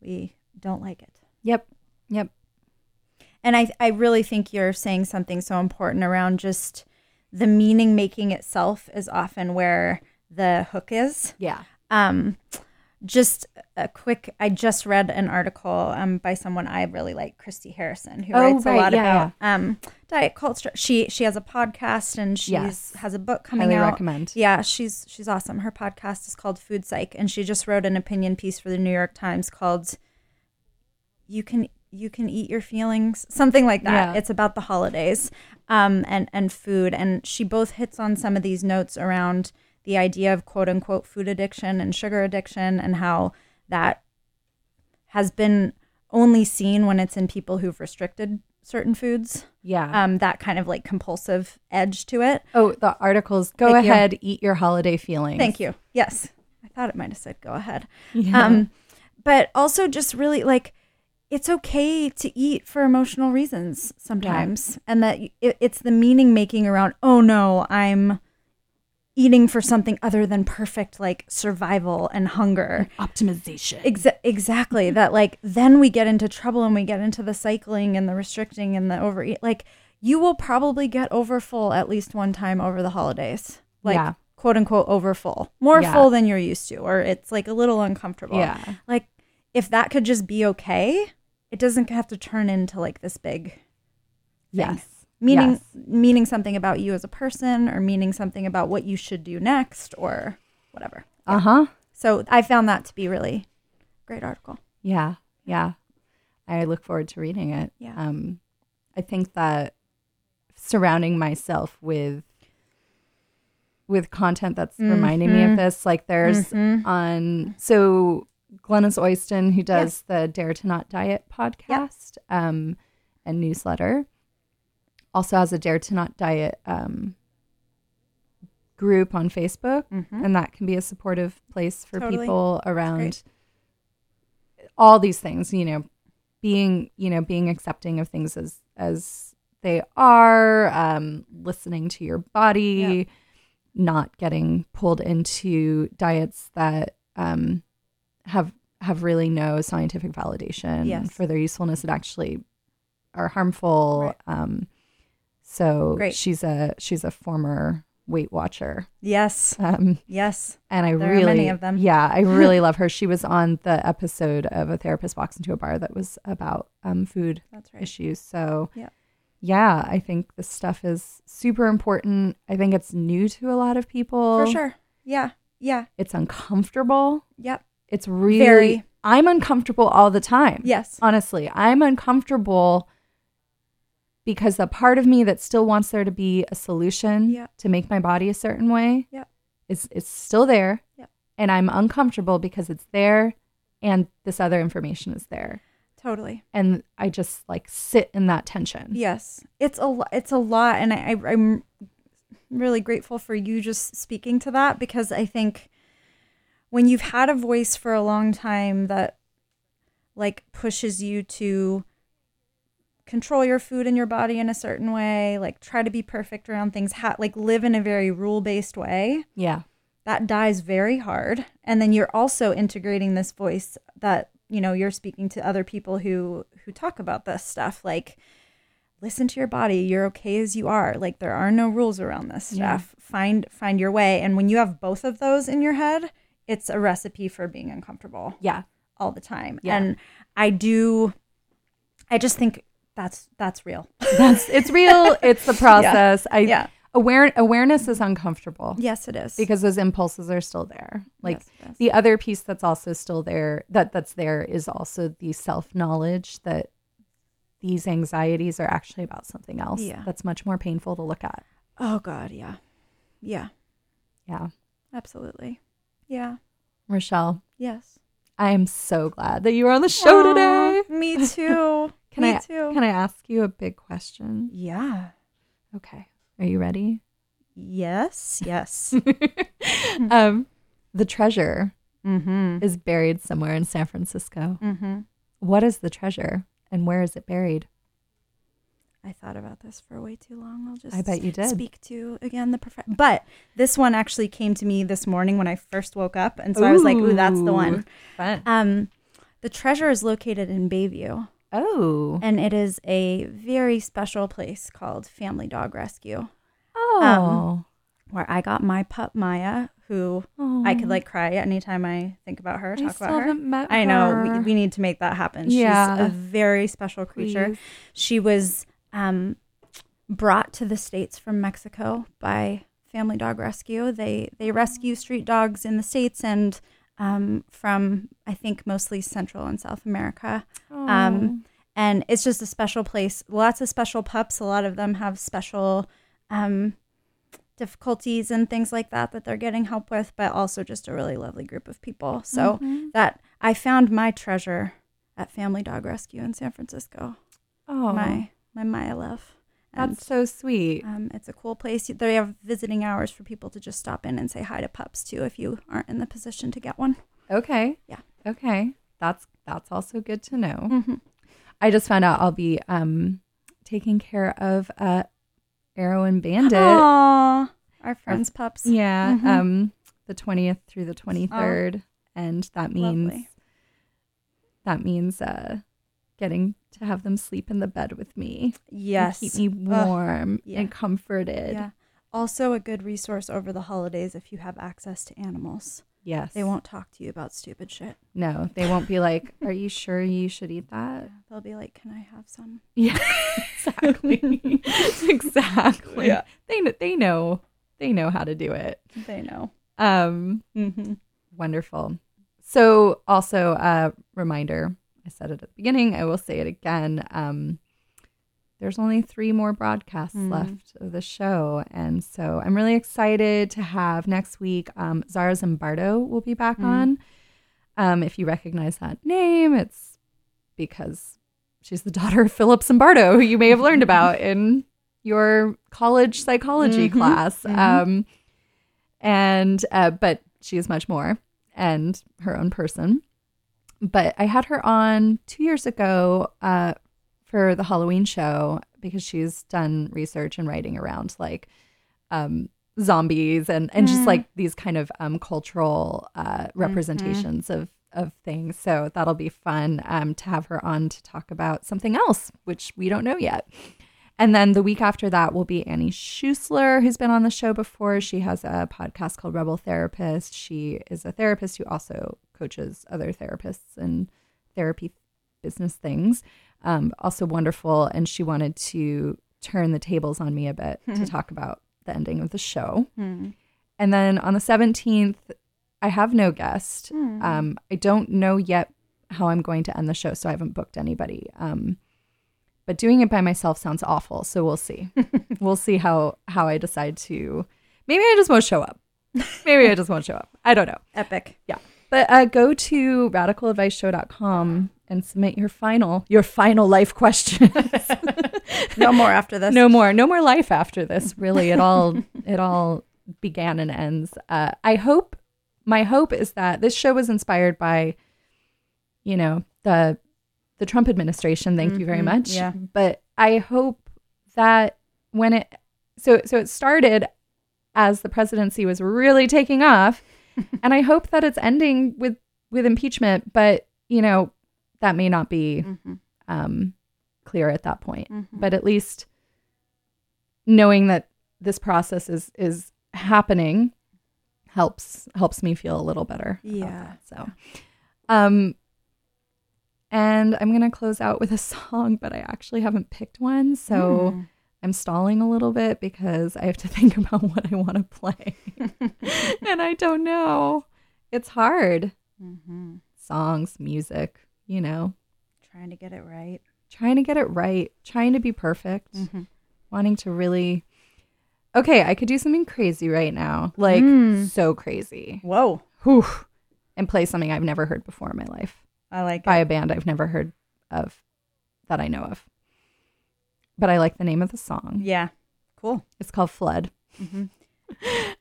we don't like it? Yep, yep. And I, I really think you're saying something so important around just the meaning making itself is often where the hook is. Yeah. Um, just a quick, I just read an article um, by someone I really like, Christy Harrison, who Oh, writes right, a lot yeah, about um, diet culture. She she has a podcast and she Yes. has a book coming Highly out. recommend. Yeah, she's she's awesome. Her podcast is called Food Psych, and she just wrote an opinion piece for the New York Times called "You Can You Can Eat Your Feelings," something like that. Yeah. It's about the holidays, um, and and food, and she both hits on some of these notes around the idea of quote unquote food addiction and sugar addiction, and how that has been only seen when it's in people who've restricted certain foods. Yeah. Um, that kind of like compulsive edge to it. oh, the articles. Go Thank you. ahead, eat your holiday feelings. Thank you. Yes. I thought it might have said go ahead. Yeah. Um, but also just really like it's okay to eat for emotional reasons sometimes. And that it, it's the meaning making around, oh no, I'm eating for something other than perfect, like survival and hunger. Optimization. Exa- exactly. Mm-hmm. that like then we get into trouble and we get into the cycling and the restricting and the overeat. Like you will probably get overfull at least one time over the holidays. Like Yeah. quote unquote overfull. More Yeah. full than you're used to, or it's like a little uncomfortable. Yeah. Like if that could just be okay, it doesn't have to turn into like this big thing. Yes. Meaning Yes. meaning something about you as a person or meaning something about what you should do next or whatever. Uh huh. So I found that to be really great article. Yeah, yeah. I look forward to reading it. Yeah. Um, I think that surrounding myself with with content that's reminding me Mm-hmm. of this, like there's on so Glenys Oyston, who does the Dare to Not Diet podcast um, and newsletter, also has a Dare to Not Diet um, group on Facebook, and that can be a supportive place for Mm-hmm. Totally. people around all these things you know being you know being accepting of things as as they are um listening to your body not getting pulled into diets that um have have really no scientific validation Yes. for their usefulness that actually are harmful Right. um so Great. she's a she's a former weight watcher Yes. um Yes. and I There really, many of them. Yeah, I really love her. She was on the episode of a therapist walks into a bar that was about um, food That's right. issues. So, Yeah. yeah, I think this stuff is super important. I think it's new to a lot of people. For sure. Yeah. Yeah. It's uncomfortable. Yep. It's really. Very. I'm uncomfortable all the time. Yes. Honestly, I'm uncomfortable because the part of me that still wants there to be a solution Yeah. to make my body a certain way Yep. is it's still there. Yep. And I'm uncomfortable because it's there and this other information is there. Totally. And I just like sit in that tension. Yes. It's a lo- it's a lot and I, I I'm really grateful for you just speaking to that because I think when you've had a voice for a long time that like pushes you to control your food and your body in a certain way, like try to be perfect around things, ha- like live in a very rule-based way. Yeah. that dies very hard and then you're also integrating this voice that you know you're speaking to other people who who talk about this stuff like listen to your body you're okay as you are like there are no rules around this Yeah. stuff find find your way and when you have both of those in your head it's a recipe for being uncomfortable Yeah. all the time Yeah. and i do i just think that's that's real That's it's real. It's the process. I Yeah. aware awareness is uncomfortable Yes, it is. because those impulses are still there. Like Yes, the other piece that's also still there that that's there is also the self knowledge that these anxieties are actually about something else. Yeah. That's much more painful to look at. oh God, yeah, yeah, Yeah. absolutely, yeah, Rochelle, yes. I am so glad that you were on the show today. Me too. Can me I too. can I ask you a big question? yeah. Okay. Are you ready? Yes. Yes. um the treasure mm-hmm. is buried somewhere in San Francisco. Mm-hmm. What is the treasure and where is it buried? I thought about this for way too long. I'll just I bet you did. speak to again the prof- but this one actually came to me this morning when I first woke up and so I was like, "Ooh, that's the one." Fun. Um the treasure is located in Bayview Oh. and it is a very special place called Family Dog Rescue Oh. where I got my pup Maya who I could like cry anytime I think about her, I talk still about her. met I know we, we need to make that happen. Yeah. She's a very special creature. Please. She was um, brought to the states from Mexico by Family Dog Rescue. They they rescue street dogs in the states and um, from I think mostly Central and South America. Um, and it's just a special place. Lots of special pups. A lot of them have special um, difficulties and things like that that they're getting help with, but also just a really lovely group of people. So that I found my treasure at Family Dog Rescue in San Francisco. oh. My my Maya love. And, That's so sweet. um, it's a cool place. They have visiting hours for people to just stop in and say hi to pups too if you aren't in the position to get one. Okay. Yeah. Okay. That's that's also good to know. Mhm. I just found out I'll be um taking care of uh Arrow and Bandit. Aww, our friends' pups. Yeah. Mhm. Um the 20th through the 23rd and that means Lovely. that means uh getting to have them sleep in the bed with me. Yes. Keep me warm yeah. and comforted. Yeah. Also, a good resource over the holidays if you have access to animals. Yes. They won't talk to you about stupid shit. No, they won't be like, "Are you sure you should eat that?" They'll be like, "Can I have some?" Yeah, exactly. exactly. Yeah. They they know they know how to do it. They know. Um, Mm-hmm. wonderful. So, also a reminder. I said it at the beginning. I will say it again. Um, there's only three more broadcasts Mhm. left of the show, and so I'm really excited to have next week. Um, Zara Zimbardo will be back Mhm. on. Um, if you recognize that name, it's because she's the daughter of Philip Zimbardo, who you may have learned about in your college psychology Mhm. class. Mhm. Um, and uh, but she is much more and her own person. But I had her on two years ago uh, for the Halloween show because she's done research and writing around like um, zombies and, and just Mm. like these kind of um, cultural uh, representations of of things. So that'll be fun um, to have her on to talk about something else, which we don't know yet. And then the week after that will be Annie Schuessler, who's been on the show before. She has a podcast called Rebel Therapist. She is a therapist who also coaches other therapists and therapy business things. Um, also wonderful. And she wanted to turn the tables on me a bit to talk about the ending of the show. Hmm. And then on the 17th, I have no guest. Um, I don't know yet how I'm going to end the show, so I haven't booked anybody. Um, but doing it by myself sounds awful, so we'll see. we'll see how how I decide to. Maybe I just won't show up. Maybe I just won't show up. I don't know. Epic. Yeah. But uh, go to radicaladviceshow.com and submit your final your final life questions. No more after this. no more no more life after this really it all it all began and ends uh, i hope my hope is that this show was inspired by you know the the trump administration thank you very Mhm, much yeah. but i hope that when it so so it started as the presidency was really taking off and i hope that it's ending with with impeachment but you know that may not be Mhm. um clear at that point Mhm. but at least knowing that this process is is happening helps helps me feel a little better Yeah. that. so um and i'm gonna close out with a song but i actually haven't picked one so Mm. I'm stalling a little bit because I have to think about what I want to play. and I don't know. It's hard. Mm-hmm. Songs, music, you know, Trying to get it right. trying to get it right, trying to be perfect, Mhm. wanting to really. Okay, I could do something crazy right now. Like, Mm. so crazy. Whoa. Whew. And play something I've never heard before in my life I like by it. a band I've never heard of that I know of. But I like the name of the song. Yeah. Cool. It's called Flood. Mhm.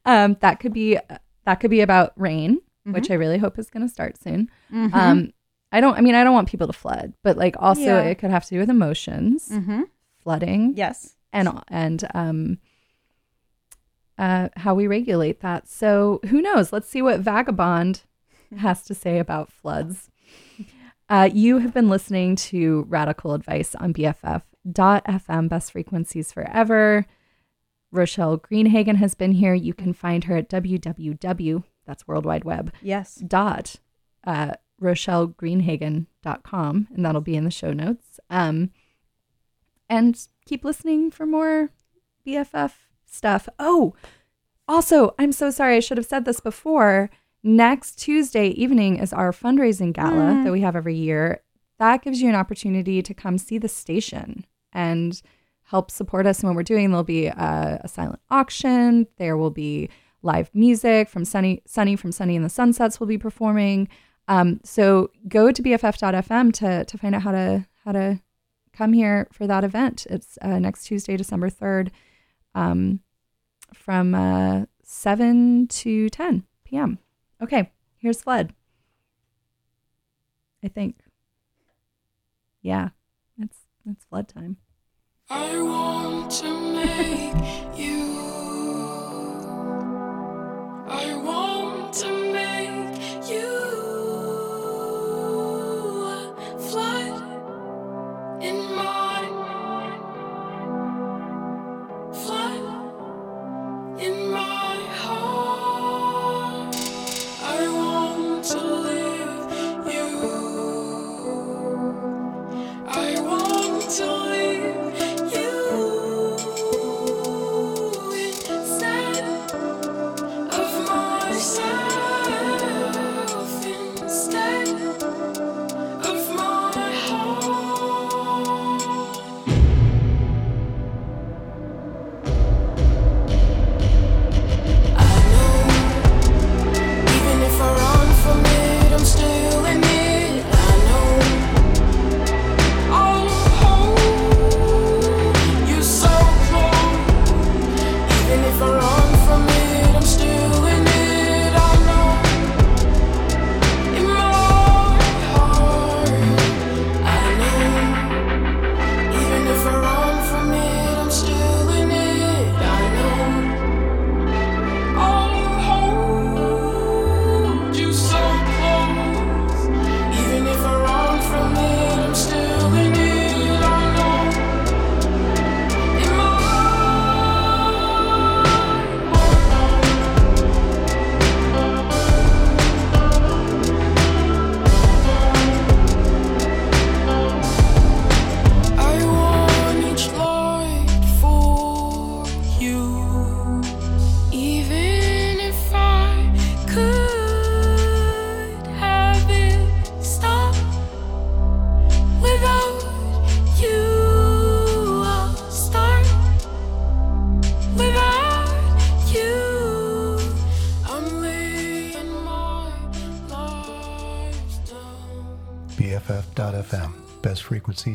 Um, that could be that could be about rain, which Mm-hmm. I really hope is going to start soon. Um, I don't. I mean, I don't want people to flood, but like also Yeah. it could have to do with emotions, Mm-hmm. flooding, Yes. and and um, uh, how we regulate that. So who knows? Let's see what Vagabond has to say about floods. Uh, you have been listening to Radical Advice on BFF.FM, Best Frequencies Forever. Rochelle Greenhagen has been here. You can find her at www. That's World Wide Web Yes. dot uh, rochellegreenhagen.com and that'll be in the show notes um and keep listening for more bff stuff oh also i'm so sorry i should have said this before next tuesday evening is our fundraising gala that we have every year that gives you an opportunity to come see the station and help support us in what we're doing there'll be a, a silent auction there will be live music from Sunny Sunny from Sunny and the Sunsets will be performing. Um, so go to bff.fm to to find out how to how to come here for that event. It's uh, next Tuesday, December third, um, from uh, seven to ten p.m. Okay, here's Flood. I think. Yeah, it's it's flood time. I want to make you.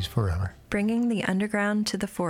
forever. Bringing the underground to the forefront.